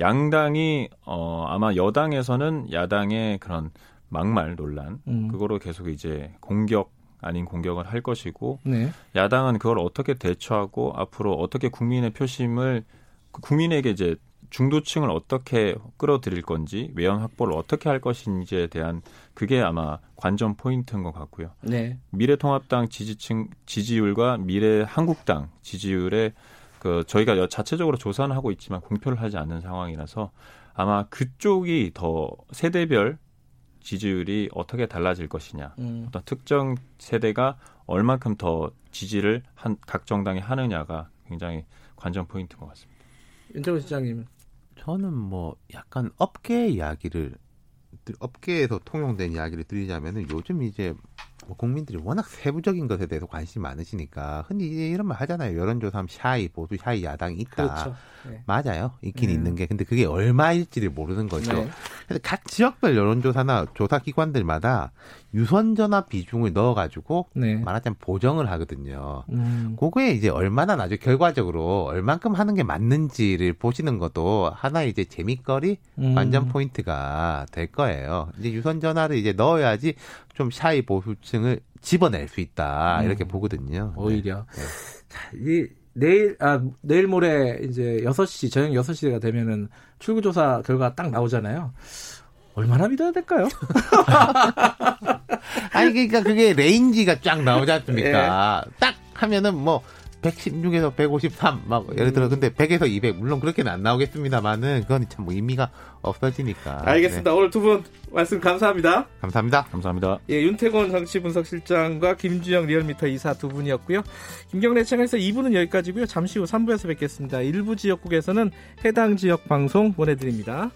양당이 어 아마 여당에서는 야당의 그런 막말 논란 음. 그거로 계속 이제 공격 아닌 공격을 할 것이고 네. 야당은 그걸 어떻게 대처하고 앞으로 어떻게 국민의 표심을 국민에게 이제 중도층을 어떻게 끌어들일 건지 외연 확보를 어떻게 할 것인지에 대한 그게 아마 관전 포인트인 것 같고요. 네. 미래통합당 지지층 지지율과 미래한국당 지지율에 그 저희가 자체적으로 조사는 하고 있지만 공표를 하지 않는 상황이라서 아마 그쪽이 더 세대별 지지율이 어떻게 달라질 것이냐. 음. 어떤 특정 세대가 얼만큼 더 지지를 한 각 정당이 하느냐가 굉장히 관전 포인트인 것 같습니다. 윤태호 시장님 저는 뭐 약간 업계 이야기를 업계에서 통용된 이야기를 드리자면은 요즘 이제 뭐 국민들이 워낙 세부적인 것에 대해서 관심이 많으시니까 흔히 이런 말 하잖아요. 여론조사하면 shy 보수 shy 야당이 있다. 그렇죠. 네. 맞아요. 있긴 네. 있는 게 근데 그게 얼마일지를 모르는 거죠. 네. 그래서 각 지역별 여론조사나 조사 기관들마다 유선전화 비중을 넣어가지고 네. 말하자면 보정을 하거든요. 음. 그거에 이제 얼마나 나중 결과적으로 얼만큼 하는 게 맞는지를 보시는 것도 하나의 이제 재미거리 음. 관전 포인트가 될 거예요. 이제 유선전화를 이제 넣어야지 좀 샤이 보수층을 집어낼 수 있다 이렇게 음. 보거든요. 오히려 네. 자, 이 내일 아 내일 모레 이제 6시 저녁 6시가 되면은 출구 조사 결과 딱 나오잖아요. 얼마나 믿어야 될까요? 아니 그러니까 그게 range가 쫙 나오지 않습니까? 네. 딱 하면은 뭐 116에서 153, 막, 예를 들어, 음. 근데 100에서 200, 물론 그렇게는 안 나오겠습니다만은, 그건 참 뭐 의미가 없어지니까. 알겠습니다. 네. 오늘 두 분 말씀 감사합니다. 감사합니다. 감사합니다. 예, 윤태곤 정치분석실장과 김주영 리얼미터 이사 두 분이었고요. 김경래 채널에서 2부는 여기까지고요. 잠시 후 3부에서 뵙겠습니다. 일부 지역국에서는 해당 지역 방송 보내드립니다.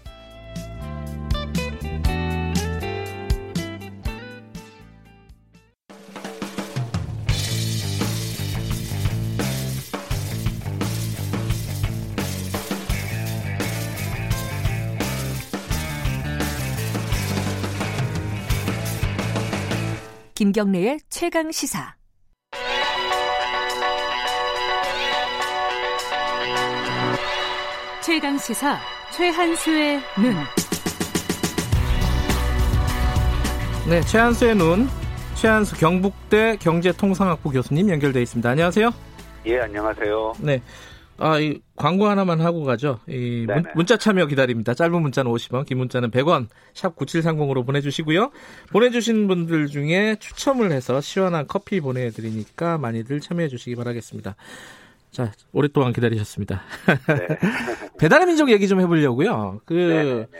김경래의 최강 시사. 최강 시사 최한수의 눈. 네, 최한수의 눈. 최한수 경북대 경제통상학부 교수님 연결돼 있습니다. 안녕하세요. 예, 안녕하세요. 네. 아, 이 광고 하나만 하고 가죠. 이 문, 문자 참여 기다립니다. 짧은 문자는 50원, 긴 문자는 100원, 샵 9730으로 보내주시고요. 보내주신 분들 중에 추첨을 해서 시원한 커피 보내드리니까 많이들 참여해 주시기 바라겠습니다. 자, 오랫동안 기다리셨습니다. 네. 배달의 민족 얘기 좀 해보려고요. 그, 네.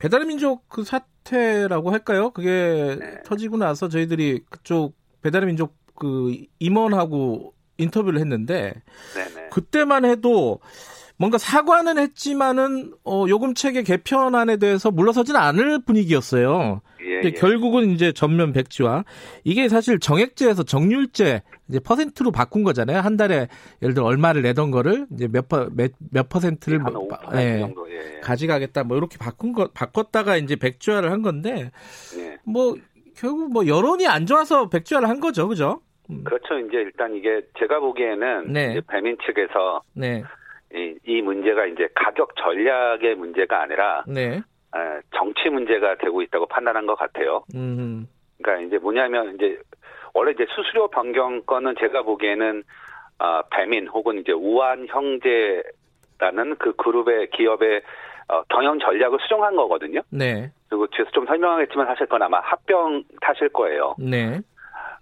배달의 민족 그 사태라고 할까요? 그게 네. 터지고 나서 저희들이 그쪽 배달의 민족 그 임원하고 인터뷰를 했는데 네네. 그때만 해도 뭔가 사과는 했지만은 어, 요금 체계 개편안에 대해서 물러서지는 않을 분위기였어요. 예, 예. 결국은 이제 전면 백지화 이게 사실 정액제에서 정률제 이제 퍼센트로 바꾼 거잖아요. 한 달에 예를 들어 얼마를 내던 거를 이제 몇, 퍼, 몇, 몇 퍼센트를 예, 뭐, 예, 정도, 예, 예. 가져가겠다 뭐 이렇게 바꾼 거 바꿨다가 이제 백지화를 한 건데 예. 뭐 결국 뭐 여론이 안 좋아서 백지화를 한 거죠, 그죠? 음. 그렇죠. 이제 일단 이게 제가 보기에는 네. 배민 측에서 네. 이, 이 문제가 이제 가격 전략의 문제가 아니라 네. 에, 정치 문제가 되고 있다고 판단한 것 같아요. 음. 그러니까 이제 뭐냐면 이제 원래 이제 수수료 변경 건은 제가 보기에는 아, 배민 혹은 이제 우한 형제라는 그 그룹의 기업의 어, 경영 전략을 수정한 거거든요. 네. 그리고 뒤에서 좀 설명하겠지만 사실 그건 아마 합병 탓일 거예요. 네.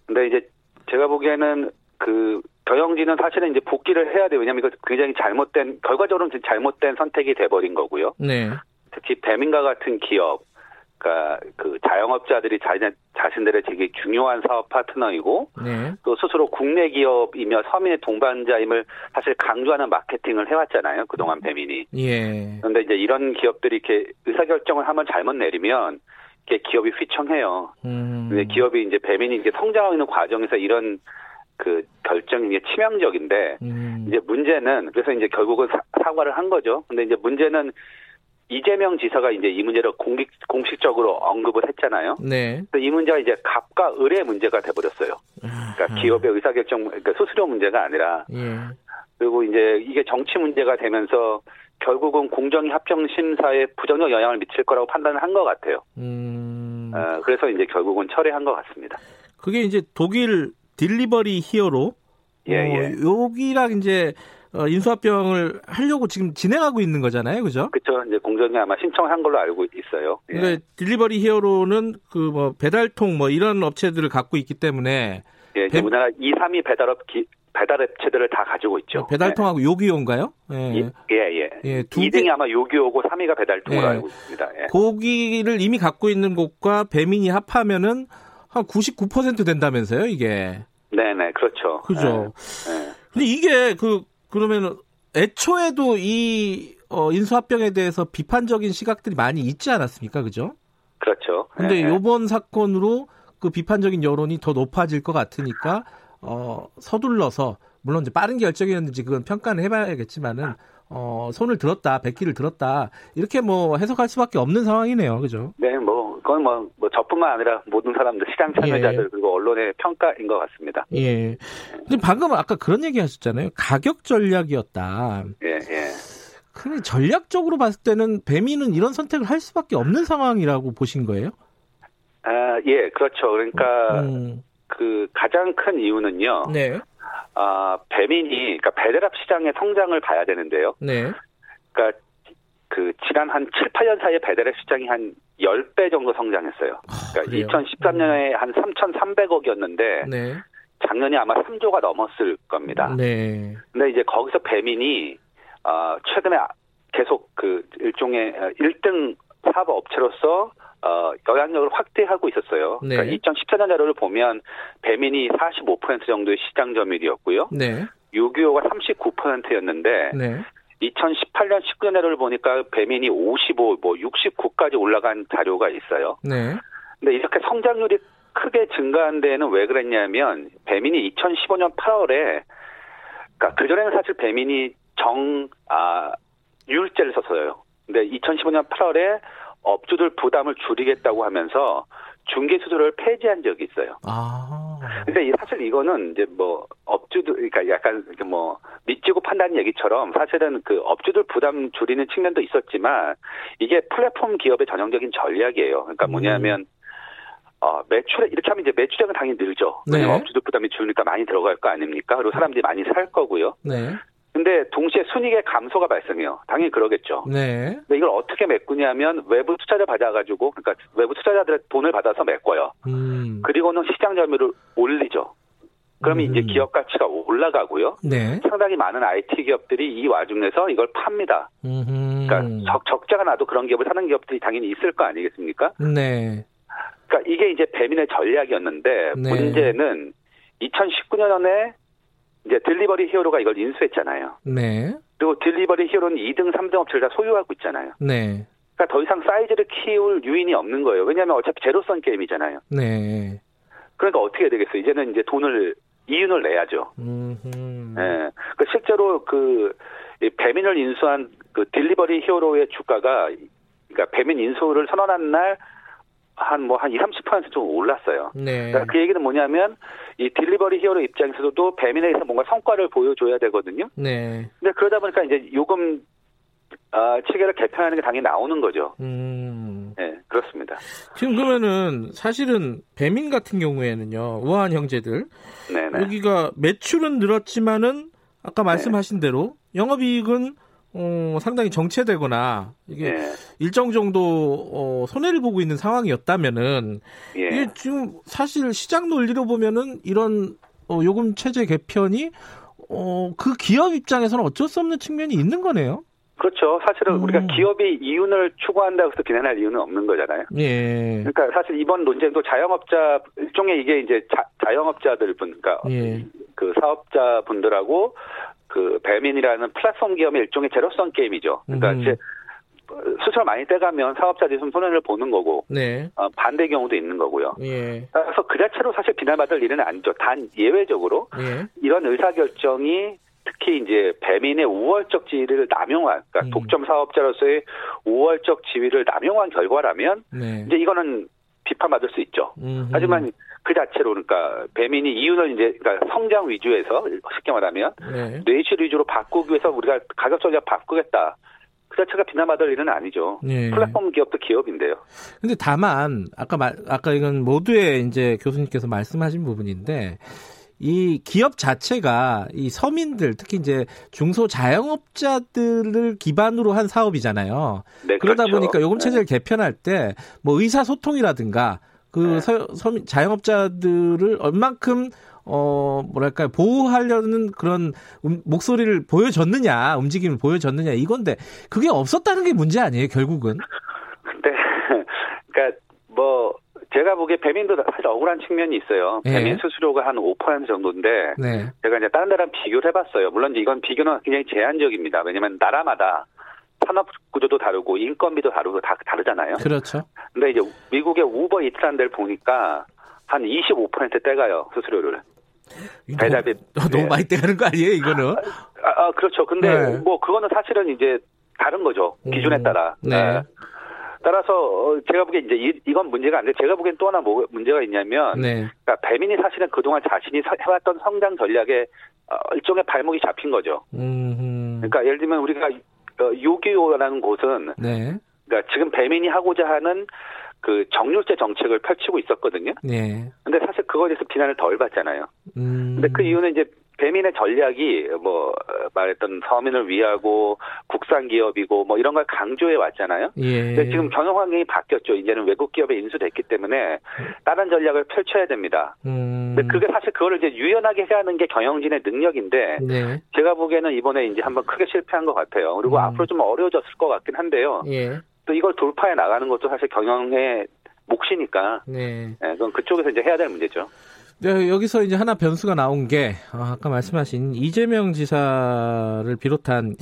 근데 이제 제가 보기에는 그 경영진은 사실은 이제 복귀를 해야 돼요. 왜냐하면 이거 굉장히 잘못된 결과적으로는 잘못된 선택이 돼버린 거고요. 네. 특히 배민과 같은 기업, 그러니까 그 자영업자들이 자신 자신들의 되게 중요한 사업 파트너이고 네. 또 스스로 국내 기업이며 서민의 동반자임을 사실 강조하는 마케팅을 해왔잖아요. 그동안 배민이. 예. 그런데 이제 이런 기업들이 이렇게 의사결정을 한번 잘못 내리면 기업이 휘청해요. 음. 근데 기업이 이제 배민이 이제 성장하고 있는 과정에서 이런 그 결정이 치명적인데 음. 이제 문제는 그래서 이제 결국은 사, 사과를 한 거죠. 근데 이제 문제는 이재명 지사가 이제 이 문제를 공식, 공식적으로 언급을 했잖아요. 네. 이 문제가 이제 갑과 을의 문제가 돼버렸어요. 그러니까 기업의 의사결정, 그러니까 수수료 문제가 아니라. 예. 그리고 이제 이게 정치 문제가 되면서 결국은 공정위 합병 심사에 부정적 영향을 미칠 거라고 판단을 한 것 같아요. 음... 어, 그래서 이제 결국은 철회한 것 같습니다. 그게 이제 독일 딜리버리 히어로 예, 어, 예. 여기랑 이제 어, 인수합병을 하려고 지금 진행하고 있는 거잖아요, 그죠? 그렇죠. 이제 공정위 아마 신청한 걸로 알고 있어요. 예. 그러니까 딜리버리 히어로는 그 뭐 배달통 뭐 이런 업체들을 갖고 있기 때문에 예, 배... 우리나라 2, 3위 배달업 기, 배달 앱체들을 다 가지고 있죠. 네, 배달통하고 네. 요기요인가요? 예, 예, 예. 예 2등이 아마 요기요고 3위가 배달통으로 예. 알고 있습니다. 예. 고기를 이미 갖고 있는 곳과 배민이 합하면은 한 99% 된다면서요, 이게? 네네, 그렇죠. 그죠. 네. 근데 이게 그 그러면 애초에도 이 어, 인수합병에 대해서 비판적인 시각들이 많이 있지 않았습니까, 그죠? 그렇죠. 근데 네. 요번 사건으로 그 비판적인 여론이 더 높아질 것 같으니까 어, 서둘러서 물론 이제 빠른 결정이었는지 그건 평가는 해봐야겠지만은 어, 손을 들었다, 백기를 들었다 이렇게 뭐 해석할 수밖에 없는 상황이네요, 그죠? 네, 뭐 그건 뭐, 뭐 저뿐만 아니라 모든 사람들 시장 참여자들 예. 그리고 언론의 평가인 것 같습니다. 예. 근데 방금 아까 그런 얘기하셨잖아요, 가격 전략이었다. 예, 예. 근데 전략적으로 봤을 때는 배민은 이런 선택을 할 수밖에 없는 상황이라고 보신 거예요? 아, 예, 그렇죠. 그러니까. 음. 그 가장 큰 이유는요. 네. 아, 배민이 그러니까 배달앱 시장의 성장을 봐야 되는데요. 네. 그러니까 그 지난 한 7, 8년 사이에 배달앱 시장이 한 10배 정도 성장했어요. 그러니까 아, 2013년에 한 3,300억이었는데 네. 작년에 아마 3조가 넘었을 겁니다. 네. 근데 이제 거기서 배민이 어 최근에 계속 그 일종의 1등 사업 업체로서 어, 영향력을 확대하고 있었어요. 네. 그러니까 2014년 자료를 보면 배민이 45% 정도의 시장 점유율이었고요. 네. 6.25가 39%였는데 네. 2018년 19년 자료를 보니까 배민이 55, 뭐 69까지 올라간 자료가 있어요. 네. 근데 이렇게 성장률이 크게 증가한 데에는 왜 그랬냐면 배민이 2015년 8월에 그러니까 그전에는 사실 배민이 정, 아, 유율제를 썼어요. 근데 2015년 8월에 업주들 부담을 줄이겠다고 하면서 중개 수수료를 폐지한 적이 있어요. 아. 근데 사실 이거는 이제 뭐 업주들 그러니까 약간 뭐 믿지고 판단 얘기처럼 사실은 그 업주들 부담 줄이는 측면도 있었지만 이게 플랫폼 기업의 전형적인 전략이에요. 그러니까 뭐냐면 음. 어, 매출에 이렇게 하면 이제 매출액은 당연히 늘죠. 네. 업주들 부담이 줄으니까 많이 들어갈 거 아닙니까? 그리고 사람들이 많이 살 거고요. 네. 근데 동시에 순이익의 감소가 발생해요. 당연히 그러겠죠. 네. 근데 이걸 어떻게 메꾸냐면 외부 투자자 받아가지고 그러니까 외부 투자자들의 돈을 받아서 메꿔요. 음. 그리고는 시장 점유율을 올리죠. 그러면 음. 이제 기업 가치가 올라가고요. 네. 상당히 많은 IT 기업들이 이 와중에서 이걸 팝니다. 음흠. 그러니까 적, 적자가 나도 그런 기업을 사는 기업들이 당연히 있을 거 아니겠습니까? 네. 그러니까 이게 이제 배민의 전략이었는데 네. 문제는 2019년에 이제 딜리버리 히어로가 이걸 인수했잖아요. 네. 그리고 딜리버리 히어로는 2등, 3등 업체를 다 소유하고 있잖아요. 네. 그러니까 더 이상 사이즈를 키울 유인이 없는 거예요. 왜냐하면 어차피 제로섬 게임이잖아요. 네. 그러니까 어떻게 해야 되겠어요? 이제는 이제 돈을 이윤을 내야죠. 음. 예. 그 실제로 그 배민을 인수한 그 딜리버리 히어로의 주가가 그러니까 배민 인수를 선언한 날 한 뭐한 2, 30%좀 올랐어요. 네. 그러니까 그 얘기는 뭐냐면 이 딜리버리 히어로 입장에서도 배민에서 뭔가 성과를 보여줘야 되거든요. 네. 근데 그러다 보니까 이제 요금 아, 체계를 개편하는 게 당연히 나오는 거죠. 음. 네, 그렇습니다. 지금 그러면은 사실은 배민 같은 경우에는요, 우아한 형제들. 네네. 여기가 매출은 늘었지만은 아까 말씀하신 네. 대로 영업이익은 어, 상당히 정체되거나 이게 예. 일정 정도 어, 손해를 보고 있는 상황이었다면은 예. 이게 지금 사실 시장 논리로 보면은 이런 어, 요금 체제 개편이 어, 그 기업 입장에서는 어쩔 수 없는 측면이 있는 거네요. 그렇죠. 사실은 음. 우리가 기업이 이윤을 추구한다고 해서 비난할 이유는 없는 거잖아요. 예. 그러니까 사실 이번 논쟁도 자영업자 일종의 이게 이제 자, 자영업자들 분, 그러니까 예. 그 사업자 분들하고 그 배민이라는 플랫폼 기업의 일종의 제로성 게임이죠. 그러니까 음. 이제 수출 많이 떼가면 사업자들이 좀 손해를 보는 거고 네. 어, 반대 경우도 있는 거고요. 예. 그래서 그 자체로 사실 비난받을 일은 아니죠. 단 예외적으로 예. 이런 의사결정이 특히 이제 배민의 우월적 지위를 남용한, 그러니까 음. 독점 사업자로서의 우월적 지위를 남용한 결과라면 네. 이제 이거는 비판받을 수 있죠. 음흠. 하지만 그 자체로 그러니까 배민이 이윤을 이제 그러니까 성장 위주에서 쉽게 말하면 네. 뇌실 위주로 바꾸기 위해서 우리가 가격 전략 바꾸겠다. 그 자체가 비난받을 일은 아니죠. 네. 플랫폼 기업도 기업인데요. 근데 다만 아까 말 아까 이건 모두의 이제 교수님께서 말씀하신 부분인데 이 기업 자체가 이 서민들 특히 이제 중소 자영업자들을 기반으로 한 사업이잖아요. 네, 그러다 그렇죠. 보니까 요금 체제를 네. 개편할 때 뭐 의사 소통이라든가 그 네. 서, 서민 자영업자들을 얼만큼 어 뭐랄까 보호하려는 그런 음, 목소리를 보여줬느냐 움직임을 보여줬느냐 이건데 그게 없었다는 게 문제 아니에요 결국은. 네, 그러니까 뭐 제가 보기에 배민도 사실 억울한 측면이 있어요. 네. 배민 수수료가 한 5% 정도인데 네. 제가 이제 다른 나라랑 비교를 해봤어요. 물론 이건 비교는 굉장히 제한적입니다. 왜냐하면 나라마다 산업 구조도 다르고 인건비도 다르고 다 다르잖아요. 그렇죠. 근데 이제 미국의 우버 이트란 데를 보니까 한 25% 떼가요 수수료를. 배달비 너무, 너무 많이 떼가는 거 아니에요 이거는? 아, 아 그렇죠. 근데 네. 뭐 그거는 사실은 이제 다른 거죠 기준에 음. 따라. 네. 네. 따라서 어, 제가 보기엔 이제 이, 건 문제가 아닌데 제가 보기엔 또 하나 뭐 문제가 있냐면 네. 그러니까 배민이 사실은 그동안 자신이 해왔던 성장 전략에 어, 일종의 발목이 잡힌 거죠. 음흠. 그러니까 예를 들면 우리가 어, 요기요라는 곳은 네. 그러니까 지금 배민이 하고자 하는 그 정률제 정책을 펼치고 있었거든요. 네. 근데 사실 그거에 대해서 비난을 덜 받잖아요. 음. 근데 그 이유는 이제 배민의 전략이 뭐 말했던 서민을 위하고 국산 기업이고 뭐 이런 걸 강조해 왔잖아요. 예. 근데 지금 경영 환경이 바뀌었죠. 이제는 외국 기업에 인수됐기 때문에 다른 전략을 펼쳐야 됩니다. 음. 근데 그게 사실 그거를 이제 유연하게 해야 하는 게 경영진의 능력인데 네. 제가 보기에는 이번에 이제 한번 크게 실패한 것 같아요. 그리고 음. 앞으로 좀 어려워졌을 것 같긴 한데요. 예. 또 이걸 돌파해 나가는 것도 사실 경영의 몫이니까 네. 네, 그건 그쪽에서 이제 해야 될 문제죠. 네, 여기서 이제 하나 변수가 나온 게 아, 아까 말씀하신 이재명 지사를 비롯한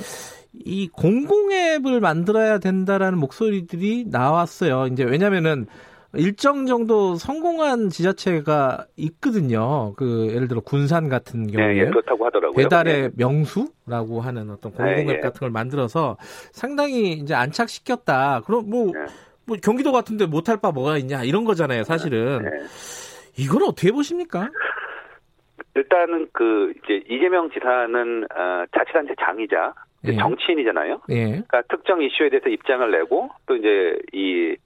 이 공공앱을 만들어야 된다라는 목소리들이 나왔어요. 이제 왜냐면은 일정 정도 성공한 지자체가 있거든요. 그 예를 들어 군산 같은 경우에 네, 예, 그렇다고 하더라고요. 배달의 네. 명수라고 하는 어떤 공공앱 네, 예. 같은 걸 만들어서 상당히 이제 안착시켰다. 그럼 뭐 네. 뭐 경기도 같은데 못할 바 뭐가 있냐 이런 거잖아요, 사실은. 네. 이걸 어떻게 보십니까? 일단은 그 이제 이재명 지사는 어, 자치단체 장이자 예. 정치인이잖아요. 예. 그러니까 특정 이슈에 대해서 입장을 내고 또 이제 이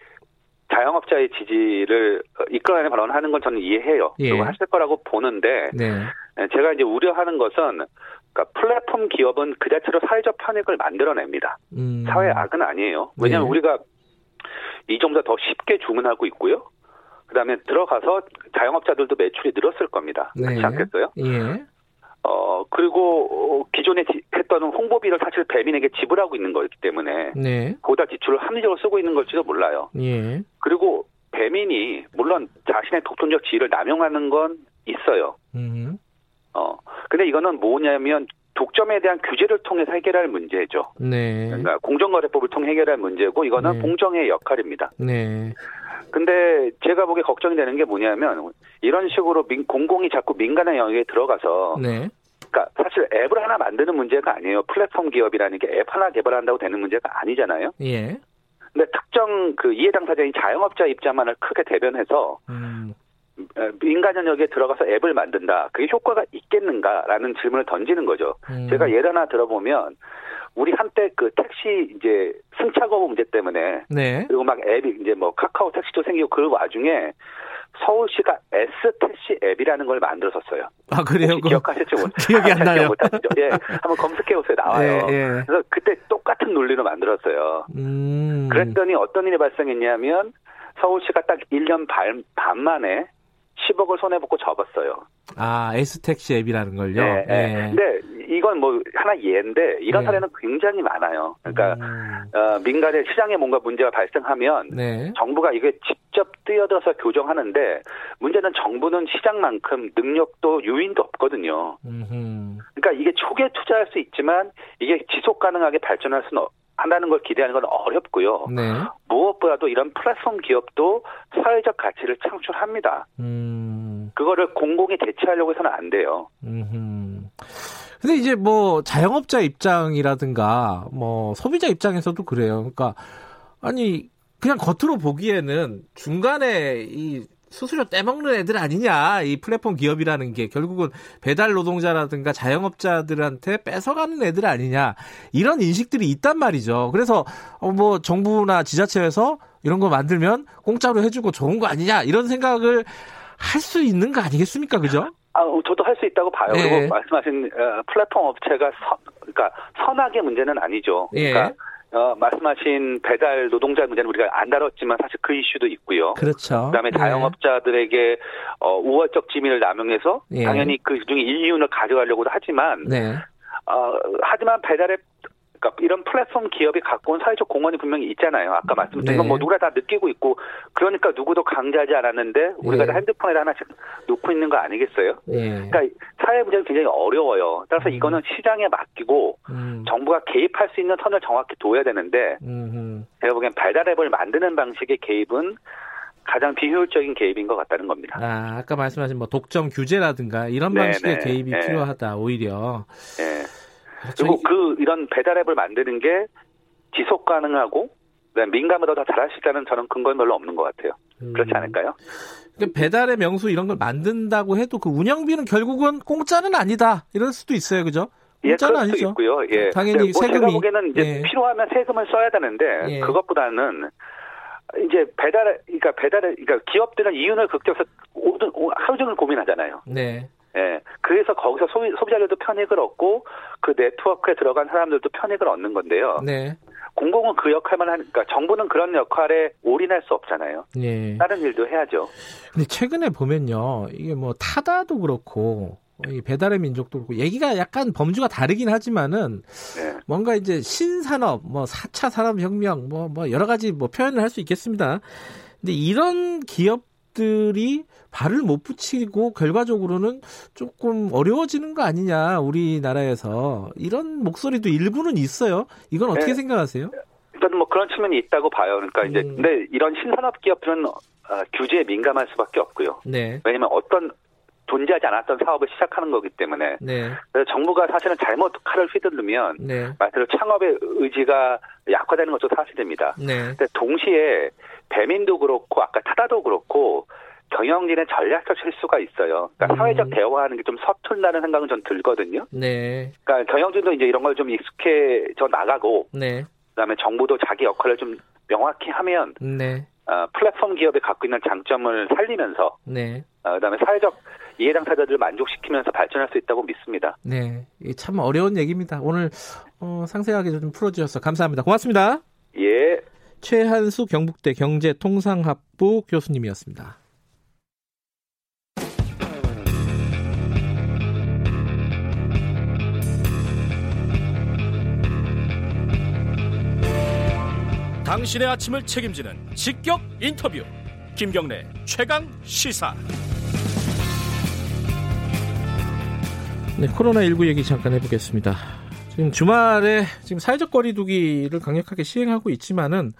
자영업자의 지지를 이끌어내는 발언을 하는 건 저는 이해해요. 예. 그리고 하실 거라고 보는데 네. 예, 제가 이제 우려하는 것은 그러니까 플랫폼 기업은 그 자체로 사회적 편익을 만들어냅니다. 음. 사회 악은 아니에요. 왜냐하면 네. 우리가 이 정도 더 쉽게 주문하고 있고요. 그다음에 들어가서 자영업자들도 매출이 늘었을 겁니다. 네. 그렇지 않겠어요? 예. 어 그리고 기존에 했던 홍보비를 사실 배민에게 지불하고 있는 거기 때문에 네. 보다 지출을 합리적으로 쓰고 있는 걸지도 몰라요. 예. 그리고 배민이 물론 자신의 독점적 지위를 남용하는 건 있어요. 음. 어 근데 이거는 뭐냐면 독점에 대한 규제를 통해서 해결할 문제죠. 네. 그러니까 공정거래법을 통해 해결할 문제고 이거는 네. 공정의 역할입니다. 네. 근데 제가 보기에 걱정이 되는 게 뭐냐면 이런 식으로 민, 공공이 자꾸 민간의 영역에 들어가서 네. 그러니까 사실 앱을 하나 만드는 문제가 아니에요. 플랫폼 기업이라는 게 앱 하나 개발한다고 되는 문제가 아니잖아요. 예. 근데 특정 그 이해 당사자인 자영업자 입장만을 크게 대변해서 음. 민간 영역에 들어가서 앱을 만든다. 그게 효과가 있겠는가라는 질문을 던지는 거죠. 음. 제가 예를 하나 들어보면 우리 한때 그 택시 이제 승차 거부 문제 때문에 네. 그리고 막 앱이 이제 뭐 카카오 택시도 생기고 그 와중에 서울시가 S 택시 앱이라는 걸 만들었었어요. 아 그래요? 기억하실지 못 기억이 안 나요. 못하시죠? 예, 한번 검색해 보세요. 나와요. 예, 예. 그래서 그때 똑같은 논리로 만들었어요. 음. 그랬더니 어떤 일이 발생했냐면 서울시가 딱 1년 반, 반 만에 10억을 손해 보고 접었어요. 아, S택시 앱이라는 걸요? 네. 네. 근데 이건 뭐 하나 예인데 이런 네. 사례는 굉장히 많아요. 그러니까 음. 어, 민간의 시장에 뭔가 문제가 발생하면 네. 정부가 이게 직접 뛰어들어서 교정하는데 문제는 정부는 시장만큼 능력도 유인도 없거든요. 음흠. 그러니까 이게 초기에 투자할 수 있지만 이게 지속 가능하게 발전할 수는 한다는 걸 기대하는 건 어렵고요. 네. 무엇보다도 이런 플랫폼 기업도 사회적 가치를 창출합니다. 음. 그거를 공공이 대체하려고 해서는 안 돼요. 음. 근데 이제 뭐 자영업자 입장이라든가 뭐 소비자 입장에서도 그래요. 그러니까 아니 그냥 겉으로 보기에는 중간에 이 수수료 떼먹는 애들 아니냐. 이 플랫폼 기업이라는 게 결국은 배달 노동자라든가 자영업자들한테 뺏어가는 애들 아니냐. 이런 인식들이 있단 말이죠. 그래서 어, 뭐 정부나 지자체에서 이런 거 만들면 공짜로 해주고 좋은 거 아니냐. 이런 생각을 할 수 있는 거 아니겠습니까? 그죠? 아, 저도 할 수 있다고 봐요. 네. 그리고 말씀하신 어, 플랫폼 업체가 선, 그러니까 선악의 문제는 아니죠. 예. 그러니까 네. 어, 말씀하신 배달 노동자 문제는 우리가 안 다뤘지만 사실 그 이슈도 있고요. 그렇죠. 그다음에 네. 자영업자들에게 어, 우월적 지위를 남용해서 예. 당연히 그 중에 일리윤을 가져가려고도 하지만 네. 어, 하지만 배달앱 그러니까 이런 플랫폼 기업이 갖고 온 사회적 공헌이 분명히 있잖아요. 아까 말씀드린 네. 건뭐 누구나 다 느끼고 있고 그러니까 누구도 강제하지 않았는데 우리가 네. 핸드폰에 하나씩 놓고 있는 거 아니겠어요? 네. 그러니까 사회 문제는 굉장히 어려워요. 따라서 음. 이거는 시장에 맡기고 음. 정부가 개입할 수 있는 선을 정확히 둬야 되는데 음. 제가 보기엔 발달 앱을 만드는 방식의 개입은 가장 비효율적인 개입인 것 같다는 겁니다. 아, 아까 말씀하신 뭐 독점 규제라든가 이런 네, 방식의 네, 개입이 네. 필요하다 오히려. 네. 그리고 그 이런 배달 앱을 만드는 게 지속 가능하고 민감보다 더 잘할 수 있다는 저는 근거는 별로 없는 것 같아요. 그렇지 음. 않을까요? 그러니까 배달의 명수 이런 걸 만든다고 해도 그 운영비는 결국은 공짜는 아니다. 이럴 수도 있어요, 그죠? 예, 공짜는 예, 아니죠. 있고요. 예. 당연히 뭐 세금이. 제가 보기에는 이제 예. 필요하면 세금을 써야 되는데 예. 그것보다는 이제 배달, 그러니까 배달, 그러니까 기업들은 이윤을 극대화해서 하루 종일 고민하잖아요. 네. 예. 그래서 거기서 소비, 소비자들도 편익을 얻고 그 네트워크에 들어간 사람들도 편익을 얻는 건데요. 네. 공공은 그 역할만 하니까 정부는 그런 역할에 올인할 수 없잖아요. 예. 다른 일도 해야죠. 근데 최근에 보면요. 이게 뭐 타다도 그렇고 이 배달의 민족도 그렇고 얘기가 약간 범주가 다르긴 하지만은 네. 뭔가 이제 신산업 뭐 4차 산업혁명 뭐뭐 뭐 여러 가지 뭐 표현을 할 수 있겠습니다. 근데 이런 기업 들이 발을 못 붙이고 결과적으로는 조금 어려워지는 거 아니냐 우리나라에서 이런 목소리도 일부는 있어요. 이건 어떻게 네. 생각하세요? 일단 뭐 그런 측면이 있다고 봐요. 그러니까 이제 음. 근데 이런 신산업 기업들은 어, 규제에 민감할 수밖에 없고요. 네. 왜냐하면 어떤 존재하지 않았던 사업을 시작하는 거기 때문에 네. 그래서 정부가 사실은 잘못 칼을 휘두르면 네. 말대로 창업의 의지가 약화되는 것도 사실입니다. 네. 근데 동시에 배민도 그렇고 아까 타다도 그렇고 경영진의 전략적 실수가 있어요. 그러니까 음. 사회적 대화하는 게 좀 서툴다는 생각은 전 들거든요. 네. 그러니까 경영진도 이제 이런 걸 좀 익숙해져 나가고, 네. 그다음에 정부도 자기 역할을 좀 명확히 하면, 네. 어, 플랫폼 기업이 갖고 있는 장점을 살리면서, 네. 어, 그다음에 사회적 이해 당사자들을 만족시키면서 발전할 수 있다고 믿습니다. 네, 참 어려운 얘기입니다. 오늘 어, 상세하게 좀 풀어주셔서 감사합니다. 고맙습니다. 예. 최한수 경북대 경제통상학부 교수님이었습니다. 당신의 아침을 책임지는 직격 인터뷰 김경래 최강 시사 네, 코로나19 얘기 잠깐 해보겠습니다. 지금 주말에 지금 사회적 거리두기를 강력하게 시행하고 있지만은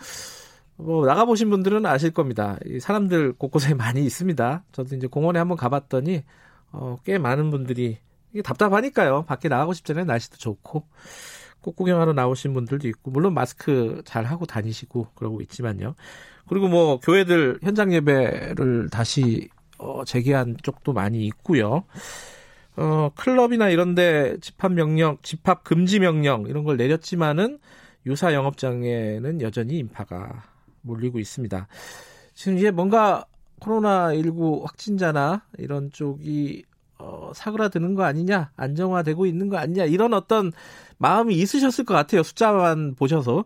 뭐 나가 보신 분들은 아실 겁니다. 사람들 곳곳에 많이 있습니다. 저도 이제 공원에 한번 가봤더니 어, 꽤 많은 분들이 이게 답답하니까요. 밖에 나가고 싶잖아요. 날씨도 좋고 꽃 구경하러 나오신 분들도 있고 물론 마스크 잘 하고 다니시고 그러고 있지만요. 그리고 뭐 교회들 현장 예배를 다시 어, 재개한 쪽도 많이 있고요. 어, 클럽이나 이런데 집합 명령, 집합 금지 명령 이런 걸 내렸지만은 유사 영업장에는 여전히 인파가 몰리고 있습니다. 지금 이제 뭔가 코로나19 확진자나 이런 쪽이 어, 사그라드는 거 아니냐, 안정화되고 있는 거 아니냐 이런 어떤 마음이 있으셨을 것 같아요. 숫자만 보셔서 어,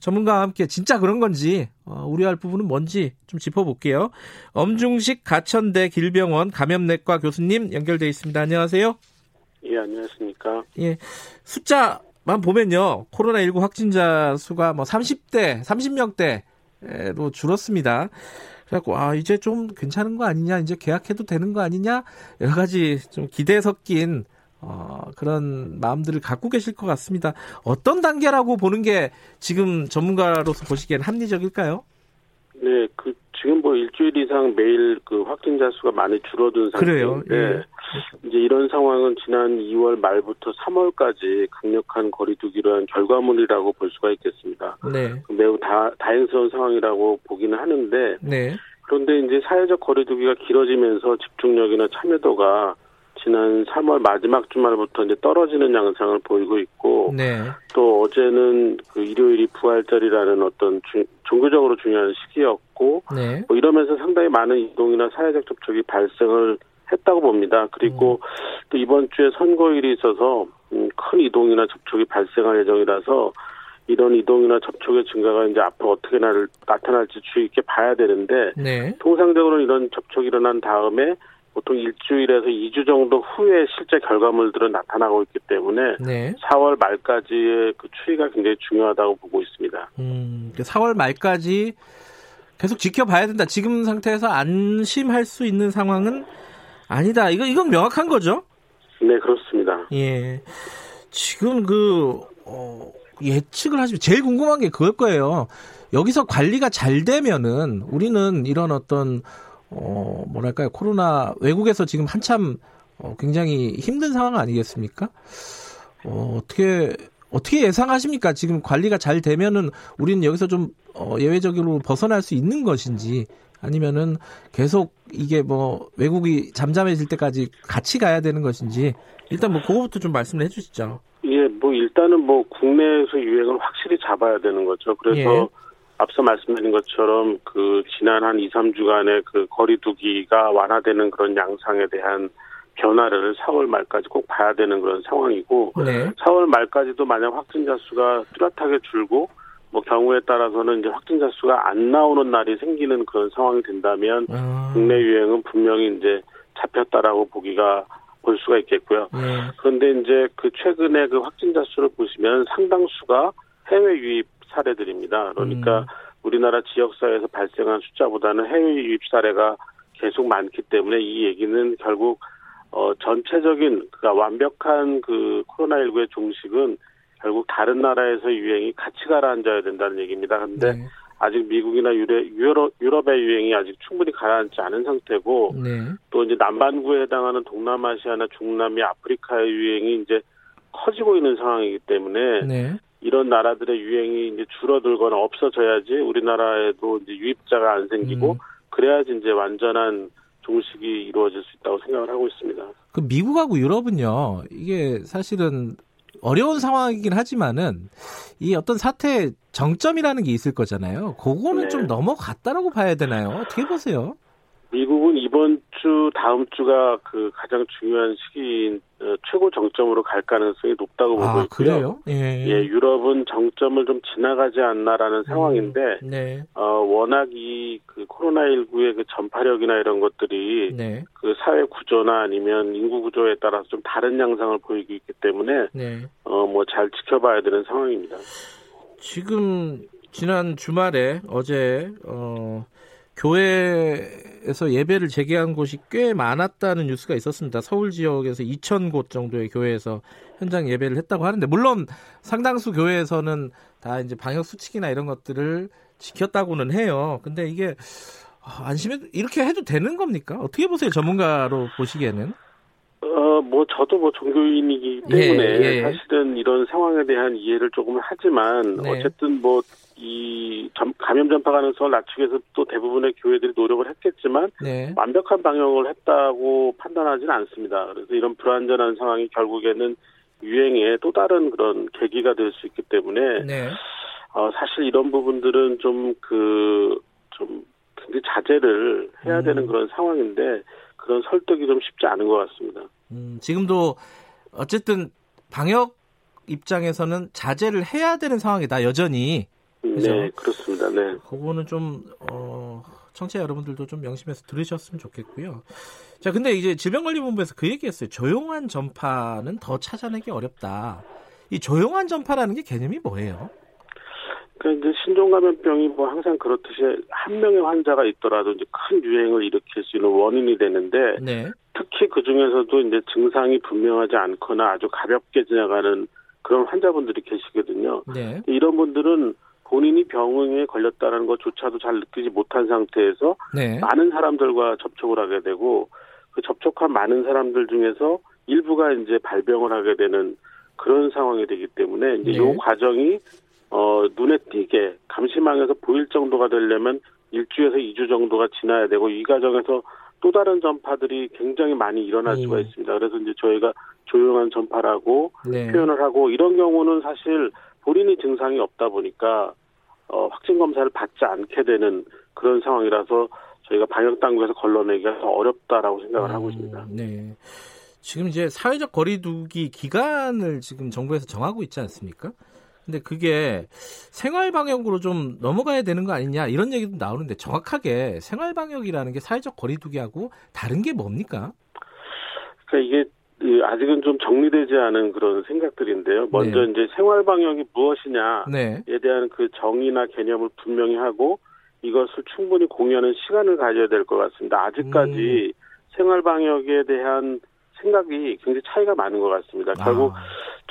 전문가와 함께 진짜 그런 건지 어, 우려할 부분은 뭔지 좀 짚어볼게요. 엄중식 가천대 길병원 감염내과 교수님 연결돼 있습니다. 안녕하세요. 예, 안녕하십니까. 예, 숫자만 보면요. 코로나19 확진자 수가 뭐 30대, 30명대로 줄었습니다. 그래갖고 아 이제 좀 괜찮은 거 아니냐, 이제 계약해도 되는 거 아니냐 여러 가지 좀 기대 섞인 어, 그런 마음들을 갖고 계실 것 같습니다. 어떤 단계라고 보는 게 지금 전문가로서 보시기엔 합리적일까요? 네, 그 지금 뭐 일주일 이상 매일 그 확진자 수가 많이 줄어든 상태인데 예. 이제 이런 상황은 지난 2월 말부터 3월까지 강력한 거리두기로 한 결과물이라고 볼 수가 있겠습니다. 네. 매우 다, 다행스러운 상황이라고 보기는 하는데 네. 그런데 이제 사회적 거리두기가 길어지면서 집중력이나 참여도가 지난 3월 마지막 주말부터 이제 떨어지는 양상을 보이고 있고 네. 또 어제는 그 일요일이 부활절이라는 어떤 주, 종교적으로 중요한 시기였고 네. 뭐 이러면서 상당히 많은 이동이나 사회적 접촉이 발생을 했다고 봅니다. 그리고 음. 또 이번 주에 선거일이 있어서 음, 큰 이동이나 접촉이 발생할 예정이라서 이런 이동이나 접촉의 증가가 이제 앞으로 어떻게 나타날지 주의 깊게 봐야 되는데 네. 통상적으로 이런 접촉이 일어난 다음에 보통 일주일에서 2주 정도 후에 실제 결과물들은 나타나고 있기 때문에 네. 4월 말까지의 그 추이가 굉장히 중요하다고 보고 있습니다. 음, 4월 말까지 계속 지켜봐야 된다. 지금 상태에서 안심할 수 있는 상황은 아니다. 이거 이건 명확한 거죠? 네, 그렇습니다. 예. 지금 그 어, 예측을 하시면 제일 궁금한 게 그걸 거예요. 여기서 관리가 잘 되면은 우리는 이런 어떤 어, 뭐랄까요, 코로나, 외국에서 지금 한참 어, 굉장히 힘든 상황 아니겠습니까? 어, 어떻게, 어떻게 예상하십니까? 지금 관리가 잘 되면은 우리는 여기서 좀 어, 예외적으로 벗어날 수 있는 것인지 아니면은 계속 이게 뭐 외국이 잠잠해질 때까지 같이 가야 되는 것인지 일단 뭐 그거부터 좀 말씀을 해주시죠. 예, 뭐 일단은 뭐 국내에서 유행을 확실히 잡아야 되는 거죠. 그래서 예. 앞서 말씀드린 것처럼 그 지난 한 2, 3주간의 그 거리두기가 완화되는 그런 양상에 대한 변화를 4월 말까지 꼭 봐야 되는 그런 상황이고 네. 4월 말까지도 만약 확진자 수가 뚜렷하게 줄고 뭐 경우에 따라서는 이제 확진자 수가 안 나오는 날이 생기는 그런 상황이 된다면 아. 국내 유행은 분명히 이제 잡혔다라고 보기가 볼 수가 있겠고요. 네. 그런데 이제 그 최근에 그 확진자 수를 보시면 상당수가 해외 유입 사례들입니다. 그러니까 음. 우리나라 지역사회에서 발생한 숫자보다는 해외 유입 사례가 계속 많기 때문에 이 얘기는 결국 어 전체적인 그니까 완벽한 그 코로나19의 종식은 결국 다른 나라에서 유행이 같이 가라앉아야 된다는 얘기입니다. 근데 네. 아직 미국이나 유럽, 유럽의 유행이 아직 충분히 가라앉지 않은 상태고 네. 또 이제 남반구에 해당하는 동남아시아나 중남미, 아프리카의 유행이 이제 커지고 있는 상황이기 때문에 네. 이런 나라들의 유행이 이제 줄어들거나 없어져야지 우리나라에도 이제 유입자가 안 생기고 음. 그래야지 이제 완전한 종식이 이루어질 수 있다고 생각을 하고 있습니다. 그 미국하고 유럽은요, 이게 사실은 어려운 상황이긴 하지만은 이 어떤 사태의 정점이라는 게 있을 거잖아요. 그거는 네. 좀 넘어갔다라고 봐야 되나요? 어떻게 보세요? 미국은 이번 주 다음 주가 그 가장 중요한 시기인 어, 최고 정점으로 갈 가능성이 높다고 아, 보고 있고요. 그래요? 예. 예, 유럽은 정점을 좀 지나가지 않나라는 음, 상황인데 네. 어, 워낙 이 그 코로나19의 그 전파력이나 이런 것들이 네. 그 사회 구조나 아니면 인구 구조에 따라서 좀 다른 양상을 보이고 있기 때문에 네. 어, 뭐 잘 지켜봐야 되는 상황입니다. 지금 지난 주말에 어제 어 교회에서 예배를 재개한 곳이 꽤 많았다는 뉴스가 있었습니다. 서울 지역에서 2천 곳 정도의 교회에서 현장 예배를 했다고 하는데 물론 상당수 교회에서는 다 이제 방역 수칙이나 이런 것들을 지켰다고는 해요. 근데 이게 안심해 이렇게 해도 되는 겁니까? 어떻게 보세요, 전문가로 보시기에는? 어, 뭐, 저도 뭐 종교인이기 때문에 예, 예. 사실은 이런 상황에 대한 이해를 조금 하지만 네. 어쨌든 뭐, 이 감염 전파 가능성을 낮추기 위해서 또 대부분의 교회들이 노력을 했겠지만 네. 완벽한 방역을 했다고 판단하지는 않습니다. 그래서 이런 불안전한 상황이 결국에는 유행의 또 다른 그런 계기가 될 수 있기 때문에 네. 어, 사실 이런 부분들은 좀 그좀 굉장히 자제를 해야 음. 되는 그런 상황인데 그런 설득이 좀 쉽지 않은 것 같습니다. 음, 지금도 어쨌든 방역 입장에서는 자제를 해야 되는 상황이다 여전히 그죠? 네, 그렇습니다. 네. 그거는 좀, 어, 청취자 여러분들도 좀 명심해서 들으셨으면 좋겠고요. 자, 근데 이제 질병관리본부에서 그 얘기했어요. 조용한 전파는 더 찾아내기 어렵다. 이 조용한 전파라는 게 개념이 뭐예요? 그러니까 이제 신종감염병이 뭐 항상 그렇듯이 한 명의 환자가 있더라도 이제 큰 유행을 일으킬 수 있는 원인이 되는데 네. 특히 그 중에서도 이제 증상이 분명하지 않거나 아주 가볍게 지나가는 그런 환자분들이 계시거든요. 네. 이런 분들은 본인이 병에 걸렸다는 것조차도 잘 느끼지 못한 상태에서 네. 많은 사람들과 접촉을 하게 되고 그 접촉한 많은 사람들 중에서 일부가 이제 발병을 하게 되는 그런 상황이 되기 때문에 이제 네. 이 과정이 어 눈에 띄게 감시망에서 보일 정도가 되려면 일주에서 이 주 정도가 지나야 되고 이 과정에서 또 다른 전파들이 굉장히 많이 일어날 음. 수가 있습니다. 그래서 이제 저희가 조용한 전파라고 네. 표현을 하고 이런 경우는 사실 본인이 증상이 없다 보니까 어, 확진 검사를 받지 않게 되는 그런 상황이라서 저희가 방역 당국에서 걸러내기가 더 어렵다라고 생각을 음, 하고 있습니다. 네. 지금 이제 사회적 거리두기 기간을 지금 정부에서 정하고 있지 않습니까? 근데 그게 생활 방역으로 좀 넘어가야 되는 거 아니냐 이런 얘기도 나오는데 정확하게 생활 방역이라는 게 사회적 거리두기하고 다른 게 뭡니까? 그러니까 이게 그 아직은 좀 정리되지 않은 그런 생각들인데요. 먼저 네. 이제 생활 방역이 무엇이냐에 네. 대한 그 정의나 개념을 분명히 하고 이것을 충분히 공유하는 시간을 가져야 될 것 같습니다. 아직까지 음. 생활 방역에 대한 생각이 굉장히 차이가 많은 것 같습니다. 아. 결국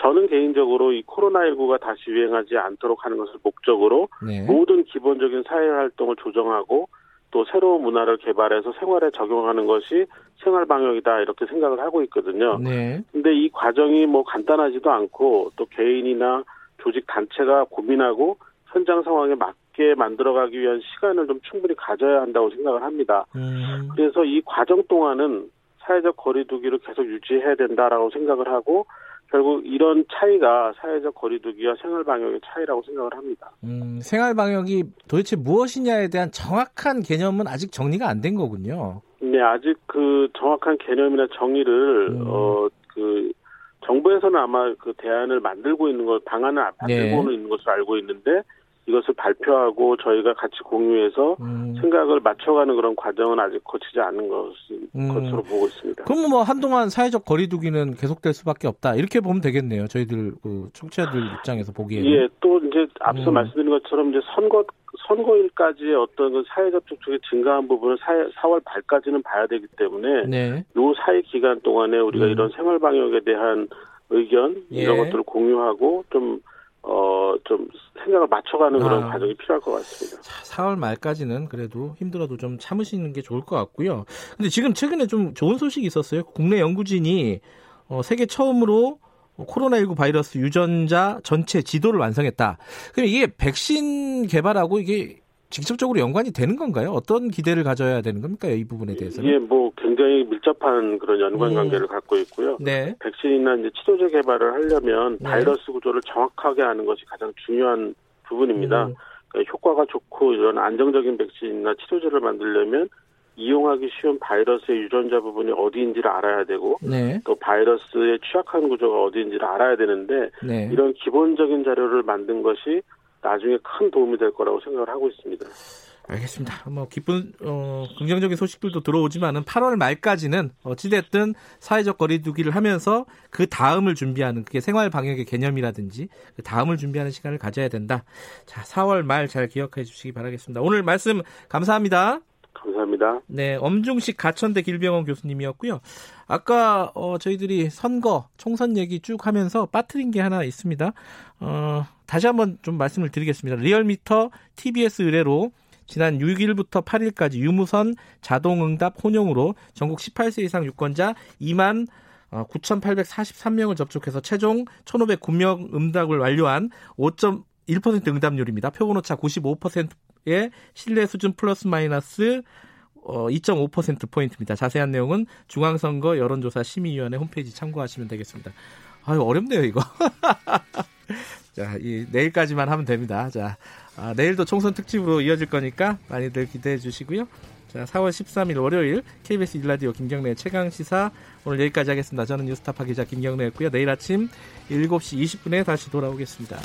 저는 개인적으로 이 코로나19가 다시 유행하지 않도록 하는 것을 목적으로 네. 모든 기본적인 사회 활동을 조정하고 또 새로운 문화를 개발해서 생활에 적용하는 것이 생활 방역이다 이렇게 생각을 하고 있거든요. 네. 근데 이 과정이 뭐 간단하지도 않고 또 개인이나 조직 단체가 고민하고 현장 상황에 맞게 만들어가기 위한 시간을 좀 충분히 가져야 한다고 생각을 합니다. 음. 그래서 이 과정 동안은 사회적 거리두기를 계속 유지해야 된다라고 생각을 하고 결국 이런 차이가 사회적 거리두기와 생활 방역의 차이라고 생각을 합니다. 음, 생활 방역이 도대체 무엇이냐에 대한 정확한 개념은 아직 정리가 안 된 거군요. 네, 아직 그 정확한 개념이나 정의를 음. 어그 정부에서는 아마 그 대안을 만들고 있는 것 방안을 만들고는 네. 있는 것으로 알고 있는데 이것을 발표하고 저희가 같이 공유해서 음. 생각을 맞춰가는 그런 과정은 아직 거치지 않은 것, 음. 것으로 보고 있습니다. 그럼 뭐 한동안 사회적 거리두기는 계속될 수밖에 없다 이렇게 보면 되겠네요. 저희들 그 청취자들 입장에서 보기에는. 예, 또 이제 앞서 음. 말씀드린 것처럼 이제 선거 선거일까지의 어떤 그 사회 접촉이 증가한 부분을 4, 월 말까지는 봐야 되기 때문에 네. 요 사이 기간 동안에 우리가 음. 이런 생활 방역에 대한 의견 예. 이런 것들을 공유하고 좀 어, 좀 생각을 맞춰가는 그런 아. 과정이 필요할 것 같습니다. 자, 4월 말까지는 그래도 힘들어도 좀 참으시는 게 좋을 것 같고요. 근데 지금 최근에 좀 좋은 소식이 있었어요. 국내 연구진이 어, 세계 처음으로 코로나19 바이러스 유전자 전체 지도를 완성했다. 그럼 이게 백신 개발하고 이게 직접적으로 연관이 되는 건가요? 어떤 기대를 가져야 되는 겁니까? 이 부분에 대해서는? 예, 뭐 굉장히 밀접한 그런 연관 음. 관계를 음. 갖고 있고요. 네. 백신이나 이제 치료제 개발을 하려면 네. 바이러스 구조를 정확하게 아는 것이 가장 중요한 부분입니다. 음. 그러니까 효과가 좋고 이런 안정적인 백신이나 치료제를 만들려면 이용하기 쉬운 바이러스의 유전자 부분이 어디인지를 알아야 되고 네. 또 바이러스의 취약한 구조가 어디인지를 알아야 되는데 네. 이런 기본적인 자료를 만든 것이 나중에 큰 도움이 될 거라고 생각을 하고 있습니다. 알겠습니다. 뭐 기쁜 어, 긍정적인 소식들도 들어오지만은 8월 말까지는 어찌됐든 사회적 거리두기를 하면서 그 다음을 준비하는 그게 생활 방역의 개념이라든지 그 다음을 준비하는 시간을 가져야 된다. 자, 4월 말 잘 기억해 주시기 바라겠습니다. 오늘 말씀 감사합니다. 감사합니다. 네, 엄중식 가천대 길병원 교수님이었고요. 아까 어, 저희들이 선거 총선 얘기 쭉 하면서 빠뜨린 게 하나 있습니다. 어, 다시 한번 좀 말씀을 드리겠습니다. 리얼미터 TBS 의뢰로 지난 6일부터 8일까지 유무선 자동응답 혼용으로 전국 18세 이상 유권자 2만 9,843명을 접촉해서 최종 1,509명 응답을 완료한 5.1% 응답률입니다. 표본오차 95%의 신뢰 수준 플러스 마이너스 어, 2.5%포인트입니다. 자세한 내용은 중앙선거 여론조사 심의위원회 홈페이지 참고하시면 되겠습니다. 아유, 어렵네요, 이거. 자, 이, 내일까지만 하면 됩니다. 자, 아, 내일도 총선 특집으로 이어질 거니까 많이들 기대해 주시고요. 자, 4월 13일 월요일 KBS 일라디오 김경래 최강 시사 오늘 여기까지 하겠습니다. 저는 뉴스타파 기자 김경래였고요. 내일 아침 7시 20분에 다시 돌아오겠습니다.